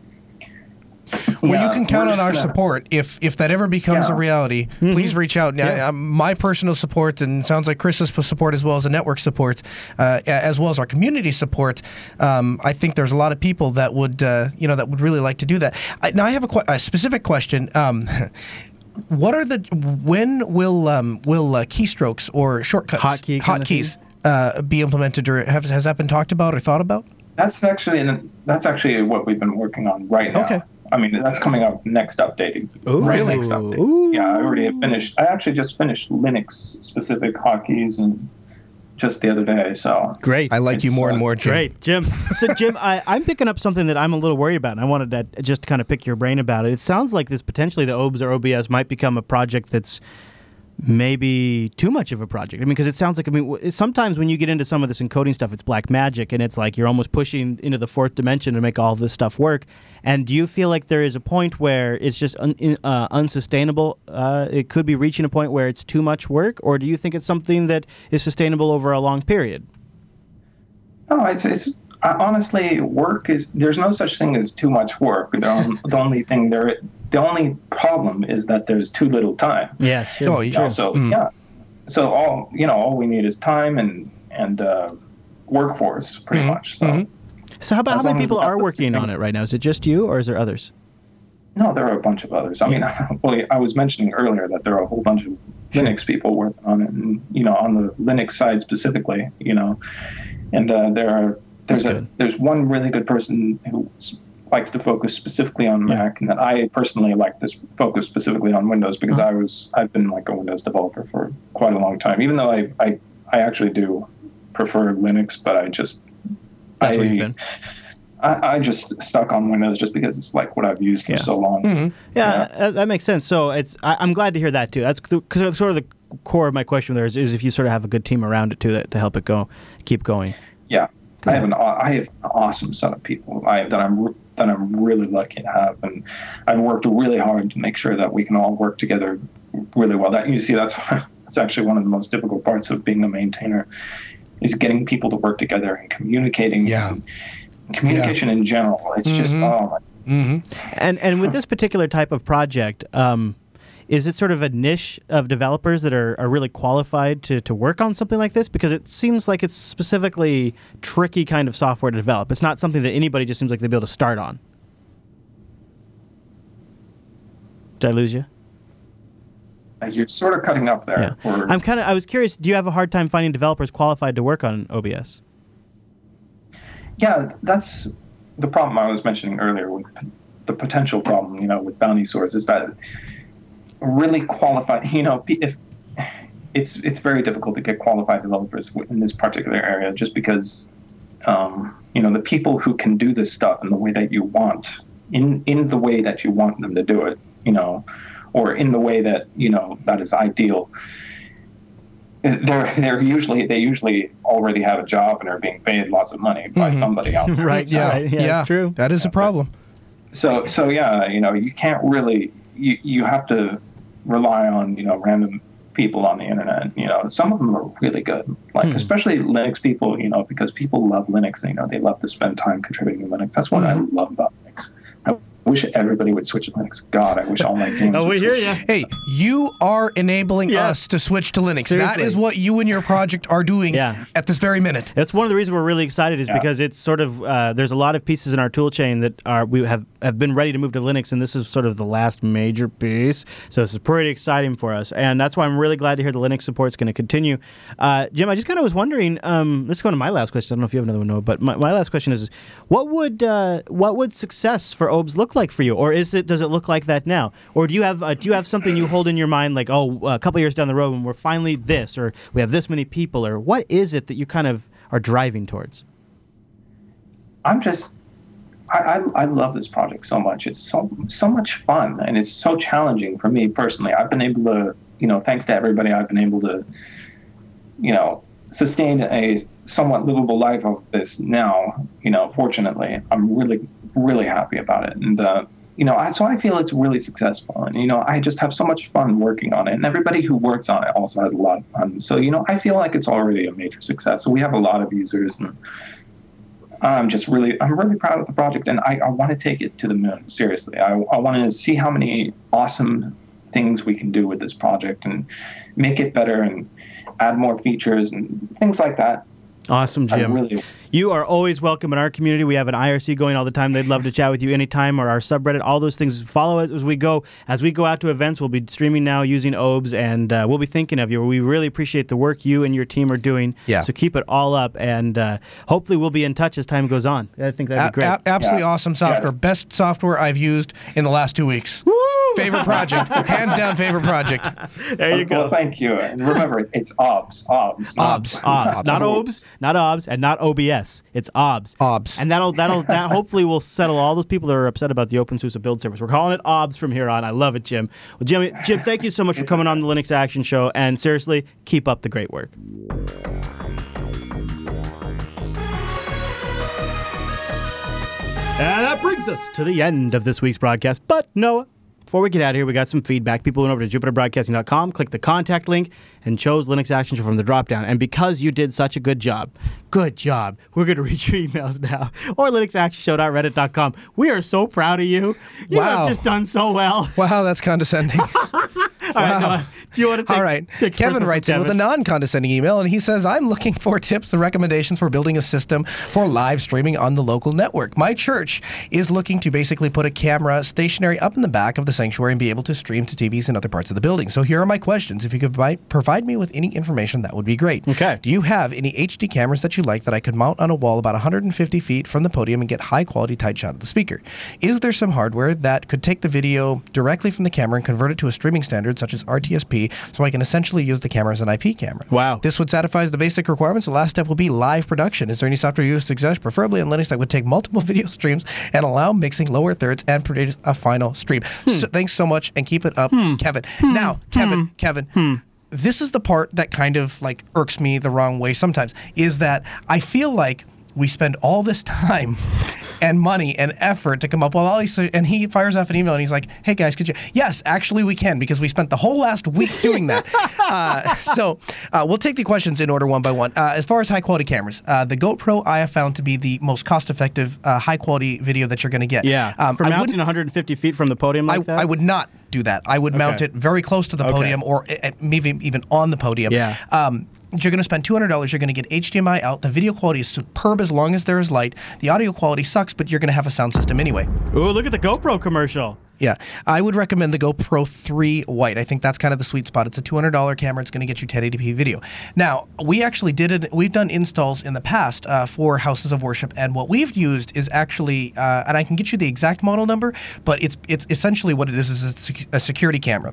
Well, Yeah, you can count on our gonna- support if if that ever becomes Yeah. a reality. Please reach out. Now, Yeah. uh, my personal support and it sounds like Chris's support as well as the network support, uh, as well as our community support. Um, I think there's a lot of people that would uh, you know that would really like to do that. I, now I have a, que- a specific question. Um, *laughs* what are the when will um, will uh, keystrokes or shortcuts Hotkey kind of hotkeys uh, be implemented or have, has that been talked about or thought about? That's actually that's actually what we've been working on right now. Okay. I mean, that's coming up next updating. Ooh. Right Really? next update. Yeah, I already have finished. I actually just finished Linux specific hotkeys and just the other day. So Great. I like you It's, more and uh, more, Jim. Great, Jim. So, Jim, I, I'm picking up something that I'm a little worried about, and I wanted to just kind of pick your brain about it. It sounds like this potentially the OBS or OBS might become a project that's maybe too much of a project. I mean, because it sounds like I mean, sometimes when you get into some of this encoding stuff, it's black magic, and it's like you're almost pushing into the fourth dimension to make all this stuff work. And do you feel like there is a point where it's just un, uh, unsustainable? Uh, it could be reaching a point where it's too much work, or do you think it's something that is sustainable over a long period? No, it's it's uh, honestly work is there's no such thing as too much work. The *laughs* only thing there the only problem is that there's too little time. Yes. Sure, Oh, You know, sure. so Mm. yeah, so all you know, all we need is time and and uh, workforce, pretty Mm-hmm. much. So So how about how many people are working on it right now? Is it just you, or is there others? no, there are a bunch of others. I mean, *laughs* well, I was mentioning earlier that there are a whole bunch of Linux people working on it, and you know, on the Linux side specifically, you know, and uh, there are there's a there's one really good person who s- likes to focus specifically on Mac, and that I personally like to focus specifically on Windows because Uh-huh. I was I've been like a Windows developer for quite a long time, even though I I, I actually do prefer Linux, but I just That's I, where you've been. I, I just stuck on Windows just because it's like what I've used for Yeah. so long. Mm-hmm. Yeah, That, that makes sense. So it's I, I'm glad to hear that too. That's because sort of the core of my question there is, is if you sort of have a good team around it too that, to help it go, keep going. Yeah, I have an I have an awesome set of people I, that I'm that I'm really lucky to have, and I've worked really hard to make sure that we can all work together really well. That you see, that's *laughs* that's actually one of the most difficult parts of being a maintainer, is getting people to work together and communicating. Yeah. communication in general. It's just Mhm. oh Mm-hmm. And and with this particular type of project, um, is it sort of a niche of developers that are, are really qualified to, to work on something like this? Because it seems like it's specifically tricky kind of software to develop. It's not something that anybody just seems like they'd be able to start on. Did I lose you? Uh, you're sort of cutting up there. Yeah. Or- I'm kind of. I was curious. Do you have a hard time finding developers qualified to work on OBS? yeah, that's the problem I was mentioning earlier with the potential problem, you know, with bounty source is that really qualified, you know, if it's it's very difficult to get qualified developers in this particular area just because um, you know the people who can do this stuff in the way that you want in in the way that you want them to do it, you know, or in the way that you know that is ideal they're they're usually they usually already have a job and are being paid lots of money by Mhm. somebody out *laughs* there. Right. Yeah. yeah. true. That is a problem. So so yeah, you know, you can't really you you have to rely on you know random people on the internet. You know, some of them are really good, like Hmm. especially Linux people. You know, because people love Linux. You know, they love to spend time contributing to Linux. That's what I love about Linux. I wish everybody would switch to Linux. God, I wish all my games. *laughs* Oh, would we hear switch. ya. Hey, you are enabling us to switch to Linux. That Seriously. is what you and your project are doing Yeah. at this very minute. That's one of the reasons we're really excited is Yeah. because it's sort of uh, there's a lot of pieces in our tool chain that are we have have been ready to move to Linux, and this is sort of the last major piece. So this is pretty exciting for us, and that's why I'm really glad to hear the Linux support is going to continue. Uh, Jim, I just kind of was wondering. Um, let's go to my last question. I don't know if you have another one, Noah, but my, my last question is, what would uh, what would success for OBS look like for you, or is it does it look like that now, or do you have uh, do you have something you hold in your mind like oh a couple years down the road when we're finally this, or we have this many people, or what is it that you kind of are driving towards? I'm just I, I, love this project so much. It's so so much fun and it's so challenging for me personally. I've been able to, you know, thanks to everybody, I've been able to, you know, sustain a somewhat livable life of this now. You know, fortunately, I'm really really happy about it, and uh, you know, I, so I feel it's really successful, and you know, I just have so much fun working on it, and everybody who works on it also has a lot of fun. So you know, I feel like it's already a major success. So we have a lot of users and I'm just really, I'm really proud of the project, and I, I want to take it to the moon. Seriously, I, I want to see how many awesome things we can do with this project and make it better and add more features and things like that. Awesome, I Jim. really- You are always welcome in our community. We have an IRC going all the time. They'd love to chat with you anytime or our subreddit, all those things. Follow us as we go. As we go out to events, we'll be streaming now using OBS and uh, we'll be thinking of you. We really appreciate the work you and your team are doing. Yeah. So keep it all up and uh, hopefully we'll be in touch as time goes on. I think that'd be great. a- absolutely awesome software. Best software I've used in the last two weeks. Favorite project, hands down. Favorite project. There you go. Well, thank you. And remember, it's OBS. OBS. not- OBS, OBS, not OBS, not OBS, and not OBS. It's OBS. OBS. And that'll that'll that hopefully will settle all those people that are upset about the OpenSUSE build service. We're calling it OBS from here on. I love it, Jim. Well, Jim, Jim, thank you so much for coming on the Linux Action Show, and seriously, keep up the great work. And that brings us to the end of this week's broadcast. But Noah, before we get out of here, we got some feedback. People went over to jupiterbroadcasting.com, clicked the contact link, and chose Linux Action Show from the dropdown. And because you did such a good job, good job, we're going *laughs* to read your emails now. Or linuxactionshow.reddit.com. We are so proud of you. You Wow. have just done so well. Wow, that's condescending. *laughs* All right, Noah, *laughs* do you want to take All right. take Kevin writes in with a non condescending email, and he says, I'm looking for tips and recommendations for building a system for live streaming on the local network. My church is looking to basically put a camera stationary up in the back of the sanctuary and be able to stream to TVs in other parts of the building. So here are my questions. If you could provide, provide me with any information, that would be great. Okay. Do you have any HD cameras that you like that I could mount on a wall about 150 feet from the podium and get high quality tight shot of the speaker? Is there some hardware that could take the video directly from the camera and convert it to a streaming standard such as RTSP so I can essentially use the camera as an IP camera? Wow. This would satisfy the basic requirements. The last step will be live production. Is there any software you suggest, preferably on Linux, that would take multiple *laughs* video streams and allow mixing lower thirds and produce a final stream? Hmm. So, thanks so much and keep it up, hmm. Kevin. Hmm. Now, Kevin, Kevin. This is the part that kind of like irks me the wrong way sometimes is that I feel like we spend all this *laughs* time and money and effort to come up with all these and he fires off an email and he's like hey guys could you yes actually we can because we spent the whole last week doing that *laughs* uh, so uh, we'll take the questions in order one by one uh, as far as high quality cameras uh, the gopro i have found to be the most cost effective uh, high quality video that you're going to get Yeah. um, For mounting wouldn't- 150 feet from the podium like I, that? I would not do that. I would mount it very close to the Okay. podium or uh, maybe even on the podium. Yeah. Um, you're going to spend $200. You're going to get HDMI out. The video quality is superb as long as there is light. The audio quality sucks, but you're going to have a sound system anyway. Ooh, look at the GoPro commercial. Yeah, I would recommend the GoPro 3 White. I think that's kind of the sweet spot. It's a $200 camera. It's going to get you 1080p video. Now, we actually did it. We've done installs in the past uh, for houses of worship, and what we've used is actually, uh, and I can get you the exact model number, but it's it's essentially what it is is a, sec- a security camera.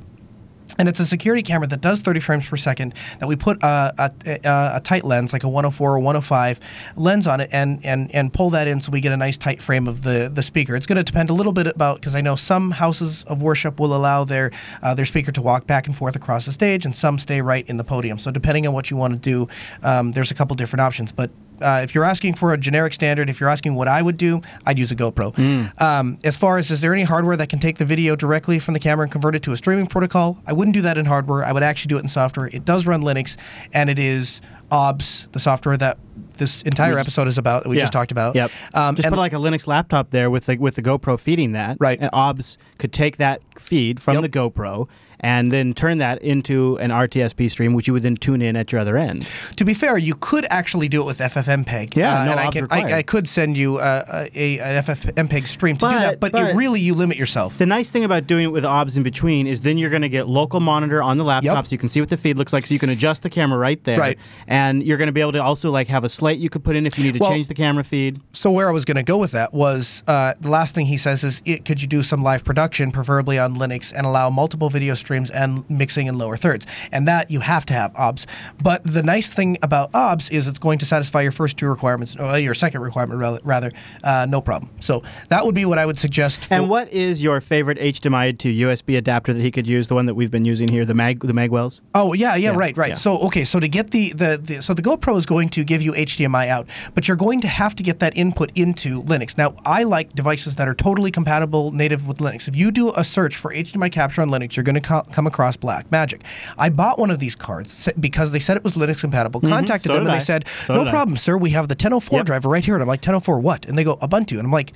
And it's a security camera that does 30 frames per second. That we put a, a, a, a tight lens, like a 104 or 105 lens on it, and and and pull that in so we get a nice tight frame of the the speaker. It's going to depend a little bit about because I know some houses of worship will allow their uh, their speaker to walk back and forth across the stage, and some stay right in the podium. So depending on what you want to do, um, there's a couple different options. But uh, if you're asking for a generic standard, if you're asking what I would do, I'd use a GoPro. Um, as far as is there any hardware that can take the video directly from the camera and convert it to a streaming protocol? I wouldn't do that in hardware. I would actually do it in software. It does run Linux, and it is OBS, the software that this entire episode is about. That we Yeah. just talked about. Yep. Um, Just and put like a Linux laptop there with the with the GoPro feeding that. Right. And OBS could take that feed from the GoPro and then turn that into an RTSP stream, which you would then tune in at your other end. To be fair, you could actually do it with FFmpeg. Yeah, uh, no and I, can. I, I could send you uh, a, an FFmpeg stream to do that, but, but- really you limit yourself. The nice thing about doing it with OBS in between is then you're going to get local monitor on the laptop, so you can see what the feed looks like, so you can adjust the camera right there. Right. And you're going to be able to also like have a slate you could put in if you need to Well- change the camera feed. So where I was going to go with that was uh, the last thing he says is, it, could you do some live production, preferably on Linux, and allow multiple video streams and mixing in lower thirds? And that you have to have OBS. But the nice thing about OBS is it's going to satisfy your first two requirements, or your second requirement rather, uh, no problem. So that would be what I would suggest. For, And what is your favorite HDMI to USB adapter that he could use? The one that we've been using here, the mag the Magewells. Oh yeah, yeah, Yeah, right, right. yeah. So okay, so to get the the the, so the GoPro is going to give you HDMI out, but you're going to have to get that input into Linux. Now, I like devices that are totally compatible native with Linux. If you do a search for HDMI capture on Linux, you're going to co- come across Blackmagic. I bought one of these cards because they said it was Linux compatible. Mhm, Contacted so them and I. they said, So "No did I." problem, sir. We have the 1004 driver right here." And I'm like, "1004 what?" And they go, "Ubuntu." And I'm like.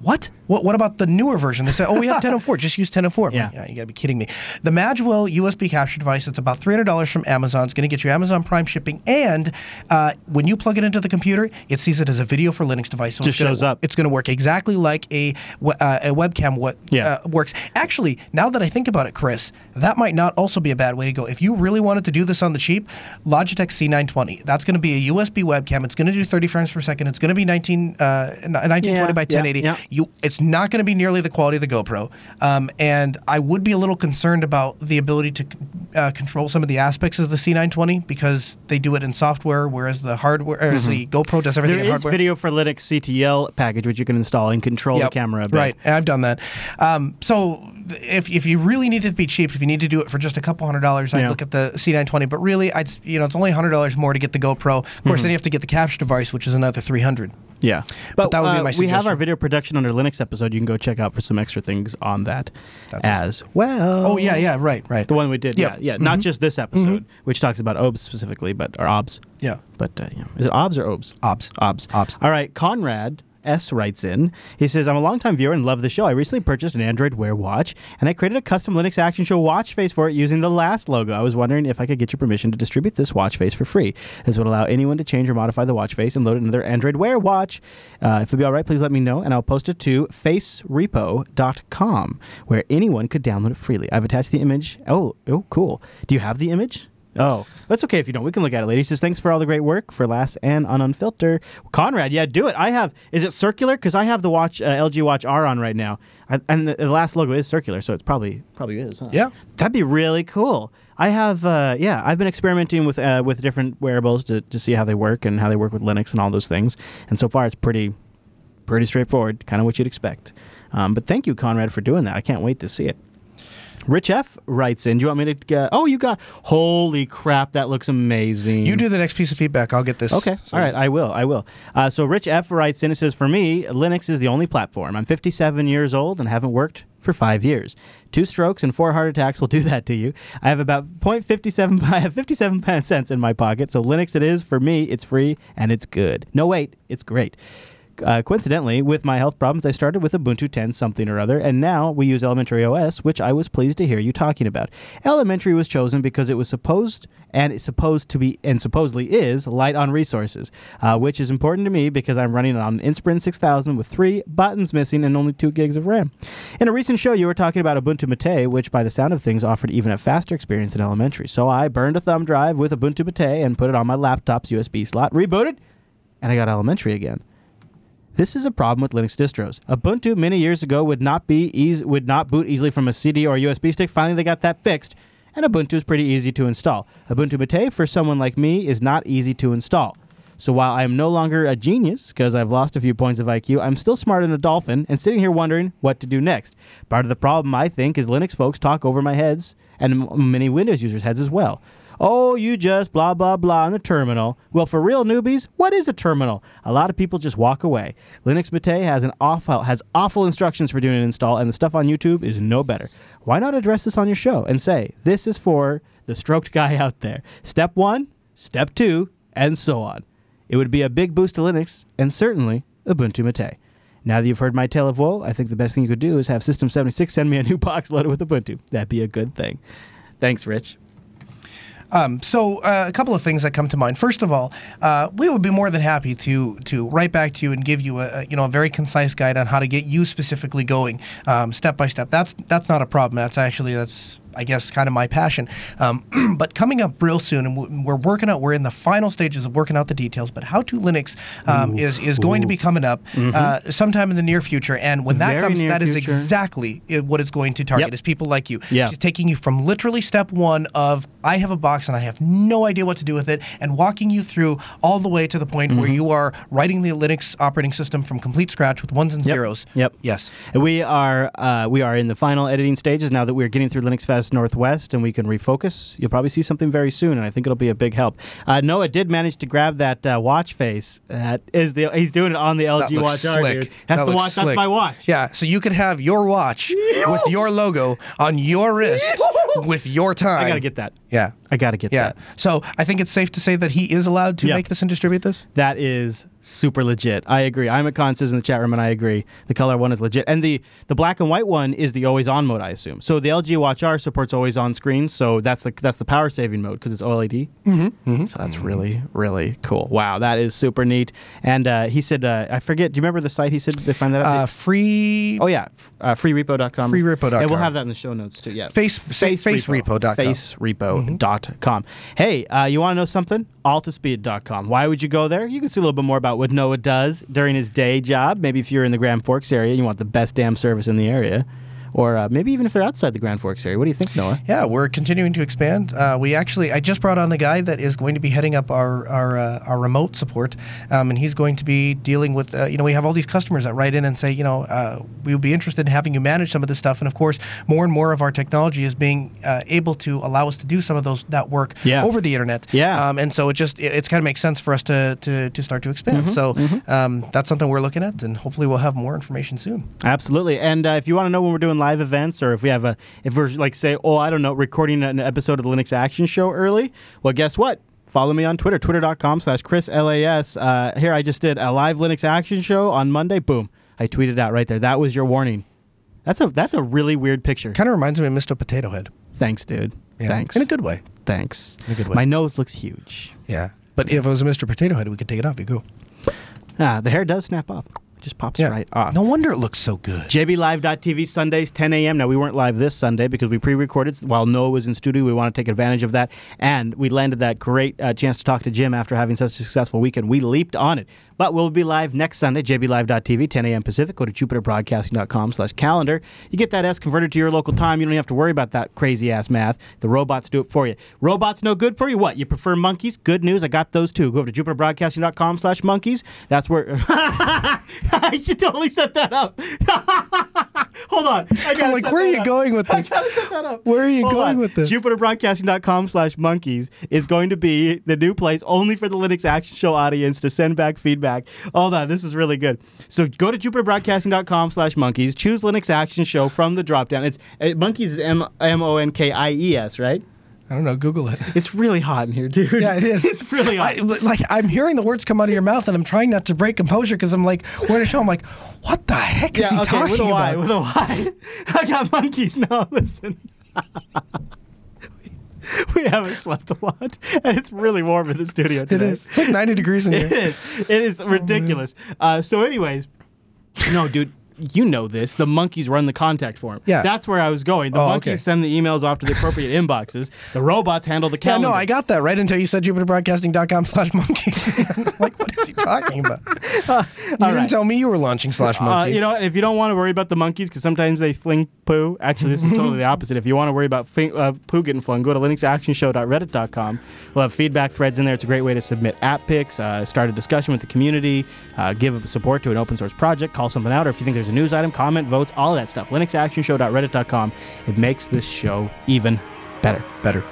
What? What? What about the newer version? They say, "Oh, we have 1004. Just use 1004." I'm like, yeah, you gotta be kidding me. The Magewell USB capture device. It's about three hundred dollars from Amazon. It's gonna get you Amazon Prime shipping, and uh, when you plug it into the computer, it sees it as a video for Linux device. So Just it's gonna, shows up. It's gonna work exactly like a uh, a webcam. What uh, works? Actually, now that I think about it, Chris, that might not also be a bad way to go. If you really wanted to do this on the cheap, Logitech C920. That's going to be a USB webcam. It's going to do 30 frames per second. It's going to be 19 uh, 1920 Yeah, by yeah, 1080. yeah. You, it's not going to be nearly the quality of the GoPro, um, and I would be a little concerned about the ability to uh, control some of the aspects of the C920 because they do it in software, whereas the hardware, or the GoPro does everything There in is hardware. video for Linux CTL package which you can install and control Yep. the camera. Right, I've done that. Um, so if, if you really need it to be cheap, if you need to do it for just a couple hundred dollars, I'd Yeah. look at the C920. But really, I'd you know it's only hundred dollars more to get the GoPro. Of course, Mhm. then you have to get the capture device, which is another three hundred. Yeah, But that would be uh, suggestion. We have our video production under Linux episode. You can go check out for some extra things on that That's as well. Oh yeah, yeah, right, right. The one we did. Yep. Yeah, yeah. Not Mhm. just this episode, which talks about OBS specifically, but or OBS. Yeah. But uh, yeah. is it OBS or OBS? OBS. OBS. OBS. All right, Conrad. S writes in. He says, I'm a longtime viewer and love the show. I recently purchased an Android Wear watch and I created a custom Linux Action Show watch face for it using the last logo. I was wondering if I could get your permission to distribute this watch face for free. This would allow anyone to change or modify the watch face and load it into their Android Wear watch. Uh, if it'd be all right, please let me know and I'll post it to facerepo.com where anyone could download it freely. I've attached the image. Oh, oh, cool. Do you have the image? Oh, that's okay if you don't. We can look at it later. He says, thanks for all the great work for Last and on Unfilter. Conrad, yeah, do it. I have, is it circular? Because I have the watch, uh, LG Watch R on right now. I, and the, the last logo is circular, so it's probably, probably is. Huh? Yeah. That'd be really cool. I have, uh, yeah, I've been experimenting with uh, with different wearables to, to see how they work and how they work with Linux and all those things. And so far, it's pretty, pretty straightforward, kind of what you'd expect. Um, but thank you, Conrad, for doing that. I can't wait to see it. Rich F writes in. Do you want me to get? Oh, you got. Holy crap, that looks amazing. You do the next piece of feedback. I'll get this. Okay. All right. I will. I will. Uh, so Rich F writes in and says, For me, Linux is the only platform. I'm 57 years old and haven't worked for five years. Two strokes and four heart attacks will do that to you. I have about 0.57 *laughs* I have 57 cents in my pocket. So Linux it is. For me, it's free and it's good. No, wait. It's great. Uh, coincidentally, with my health problems, I started with Ubuntu 10 something or other, and now we use Elementary OS, which I was pleased to hear you talking about. Elementary was chosen because it was supposed and it's supposed to be and supposedly is light on resources, uh, which is important to me because I'm running on Inspiron 6000 with three buttons missing and only two gigs of RAM. In a recent show, you were talking about Ubuntu Mate, which by the sound of things offered even a faster experience than Elementary. So I burned a thumb drive with Ubuntu Mate and put it on my laptop's USB slot, rebooted, and I got Elementary again. This is a problem with Linux distros. Ubuntu many years ago would not be easy, would not boot easily from a CD or USB stick. Finally, they got that fixed, and Ubuntu is pretty easy to install. Ubuntu Mate for someone like me is not easy to install. So while I am no longer a genius because I've lost a few points of IQ, I'm still smarter than a dolphin and sitting here wondering what to do next. Part of the problem, I think, is Linux folks talk over my heads and many Windows users' heads as well. Oh, you just blah, blah, blah in the terminal. Well, for real newbies, what is a terminal? A lot of people just walk away. Linux Mate has an awful has awful instructions for doing an install, and the stuff on YouTube is no better. Why not address this on your show and say, this is for the stroked guy out there? Step one, step two, and so on. It would be a big boost to Linux, and certainly Ubuntu Mate. Now that you've heard my tale of woe, I think the best thing you could do is have System 76 send me a new box loaded with Ubuntu. That'd be a good thing. Thanks, Rich. Um, so uh, a couple of things that come to mind. First of all, uh, we would be more than happy to to write back to you and give you a, you know a very concise guide on how to get you specifically going um, step by step. That's that's not a problem. That's actually that's I guess kind of my passion. Um, *clears throat* but coming up real soon, and we're working out. We're in the final stages of working out the details. But how to Linux um, Ooh. is is going to be coming up Mhm. uh, sometime in the near future. And when that Very comes, that is future. exactly i- what it's going to target. Yep. Is people like you. Yeah. It's taking you from literally step one of I have a box and I have no idea what to do with it, and walking you through all the way to the point where Mhm. you are writing the Linux operating system from complete scratch with ones and Yep. zeros. Yep. Yes. And we are uh, we are in the final editing stages now that we're getting through Linux Fest Northwest and we can refocus, you'll probably see something very soon, and I think it'll be a big help. Uh, Noah did manage to grab that uh, watch face. That is the he's doing it on the LG looks Watch R, slick. dude. That's That the looks watch. That's slick. my watch. Yeah, so you could have your watch with *laughs* your logo on your wrist *laughs* with your *laughs* time. I gotta get that. Yeah. I gotta get that. Yeah. that. So I think it's safe to say that he is allowed to Yeah. make this and distribute this. That is super legit. I agree. I'm at Conses in the chat room, and I agree. The color one is legit, and the the black and white one is the always on mode. I assume. So the LG Watch R supports always on screens, so that's the that's the power saving mode because it's OLED. Mm-hmm. So that's really really cool. Wow, that is super neat. And uh, he said, uh, I forget. Do you remember the site? He said they find that. Uh, out? free. oh yeah, uh, freerepo.com. Freerepo.com. And we'll have that in the show notes too. Yeah. Face- say- facerepo.com. Facerepo.com. Hey, uh, you want to know something? Altispeed.com. Why would you go there? You can see a little bit more about what Noah does during his day job. Maybe if you're in the Grand Forks area, you want the best damn service in the area. Or uh, maybe even if they're outside the Grand Forks area. What do you think, Noah? Yeah, we're continuing to expand. Uh, we actually, I just brought on a guy that is going to be heading up our our, uh, our remote support, um, and he's going to be dealing with. Uh, you know, we have all these customers that write in and say, you know, uh, we would be interested in having you manage some of this stuff. And of course, more and more of our technology is being uh, able to allow us to do some of those that work Yeah. over the internet. Yeah. Um, and so it just it, it's kind of makes sense for us to to, to start to expand. Mhm, So mhm. Um, that's something we're looking at, and hopefully we'll have more information soon. Absolutely. And uh, if you want to know when we're doing live events, or if we have a, if we're like say, oh, I don't know, recording an episode of the Linux Action Show early, well, guess what? Follow me on Twitter, twitter.com slash Chris LAS. Uh, here, I just did a live Linux Action Show on Monday. Boom. I tweeted out right there. That was your warning. That's a that's a really weird picture. Kind of reminds me of Mr. Potato Head. Thanks, dude. Yeah. Thanks. In a good way. Thanks. In a good way. My nose looks huge. Yeah. But if it was a Mr. Potato Head, we could take it off. You go. Ah, the hair does snap off. Just pops Yeah. right off. No wonder it looks so good. JBLive.tv Sundays 10 a.m. Now we weren't live this Sunday because we pre-recorded while Noah was in studio. We want to take advantage of that, and we landed that great uh, chance to talk to Jim after having such a successful weekend. We leaped on it, but we'll be live next Sunday. JBLive.tv 10 a.m. Pacific. Go to jupiterbroadcasting.com slash calendar. You get that S converted to your local time. You don't have to worry about that crazy ass math. The robots do it for you. Robots no good for you. What? You prefer monkeys? Good news. I got those too. Go over to jupiterbroadcasting.com slash monkeys. That's where. *laughs* *laughs* *laughs* I should totally set that up. *laughs* Hold on. I gotta I'm like, set where are you up. going with *laughs* I this? gotta set that up. Where are you Hold going on. with this? JupiterBroadcasting.com slash monkeys is going to be the new place only for the Linux Action Show audience to send back feedback. Hold on, this is really good. So go to JupiterBroadcasting.com slash monkeys, choose Linux Action Show from the dropdown. It's uh, monkeys is M M O N K I E S, right? I don't know. Google it. It's really hot in here, dude. Yeah, it is. *laughs* It's really hot. I, like I'm hearing the words come out of your mouth, and I'm trying not to break composure because I'm like, we're in a show. I'm like, what the heck is he okay, talking with a Y, about? with a Y. *laughs* I got monkeys now. *laughs* Listen. we haven't slept a lot, and it's really warm in the studio today. is. It's like 90 degrees in It here. is. It is ridiculous. uh, so, anyways, no, dude. You know this. The monkeys run the contact form. Yeah. That's where I was going. The Oh, monkeys okay. send the emails off to the appropriate inboxes. The robots handle the Yeah, no, I got that right until you said JupiterBroadcasting.com slash monkeys. *laughs* Like, what is he talking about? *laughs* you didn't right. tell me you were launching slash Uh, monkeys. you know, if you don't want to worry about the monkeys, because sometimes they fling poo. Actually, this is *laughs* totally the opposite. If you want to worry about fling, uh, poo getting flung, go to linuxactionshow.reddit.com. We'll have feedback threads in there. It's a great way to submit app picks, uh, start a discussion with the community, uh, give support to an open source project, call something out, or if you think there's a news item, comment, votes, all that stuff. linuxactionshow.reddit.com. It makes this show even better. Better.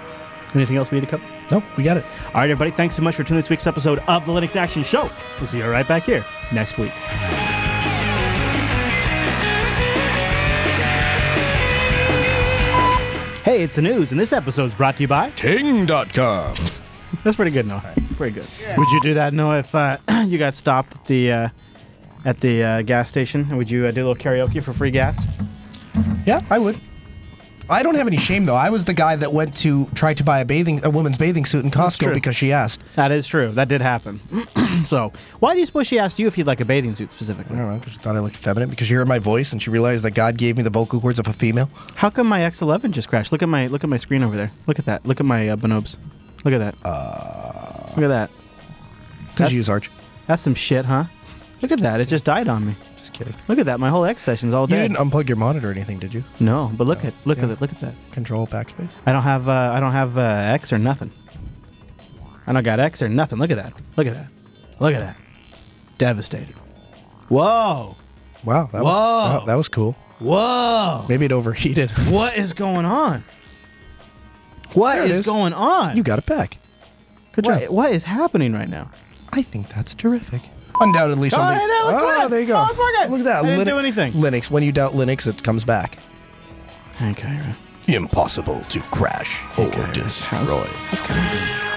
Anything else we need to cover? Nope, we got it. All right, everybody. Thanks so much for tuning this week's episode of the Linux Action Show. We'll see you right back here next week. Hey, it's the news, and this episode is brought to you by Ting.com. That's pretty good, Noah. Pretty good. Would you do that, Noah, if uh, *clears throat* you got stopped at the uh, at the uh, gas station? Would you uh, do a little karaoke for free gas? Yeah, I would. I don't have any shame though. I was the guy that went to try to buy a bathing a woman's bathing suit in Costco because she asked. That is true. That did happen. *clears throat* so, why do you suppose she asked you if you'd like a bathing suit specifically? I don't know because she thought I looked feminine because she heard my voice and she realized that God gave me the vocal cords of a female. How come my X11 just crashed? Look at my look at my screen over there. Look at that. Look at my uh, bonobes. Look at that. Uh, look at that. Because you use Arch. That's some shit, huh? Look at that. It just died on me. Just kidding. Look at that. My whole X session's all You dead. didn't unplug your monitor or anything, did you? No, but look at look yeah. at it. Look at that. Control backspace. I don't have uh, I don't have uh, X or nothing. I don't got X or nothing. Look at that. Look at that. Look at that. Devastated. Whoa. Wow, that was Whoa. wow, that was cool. Whoa. Maybe it overheated. *laughs* What is going on? What There it is is. going on? You got it back. Good What- job. what is happening right now? I think that's terrific. Undoubtedly Oh, something. hey, looks oh, ah, good. there you go. Oh, it's working. Look at that. I didn't Lin- do anything. Linux. When you doubt Linux, it comes back. Okay. Impossible to crash or destroy. How's, how's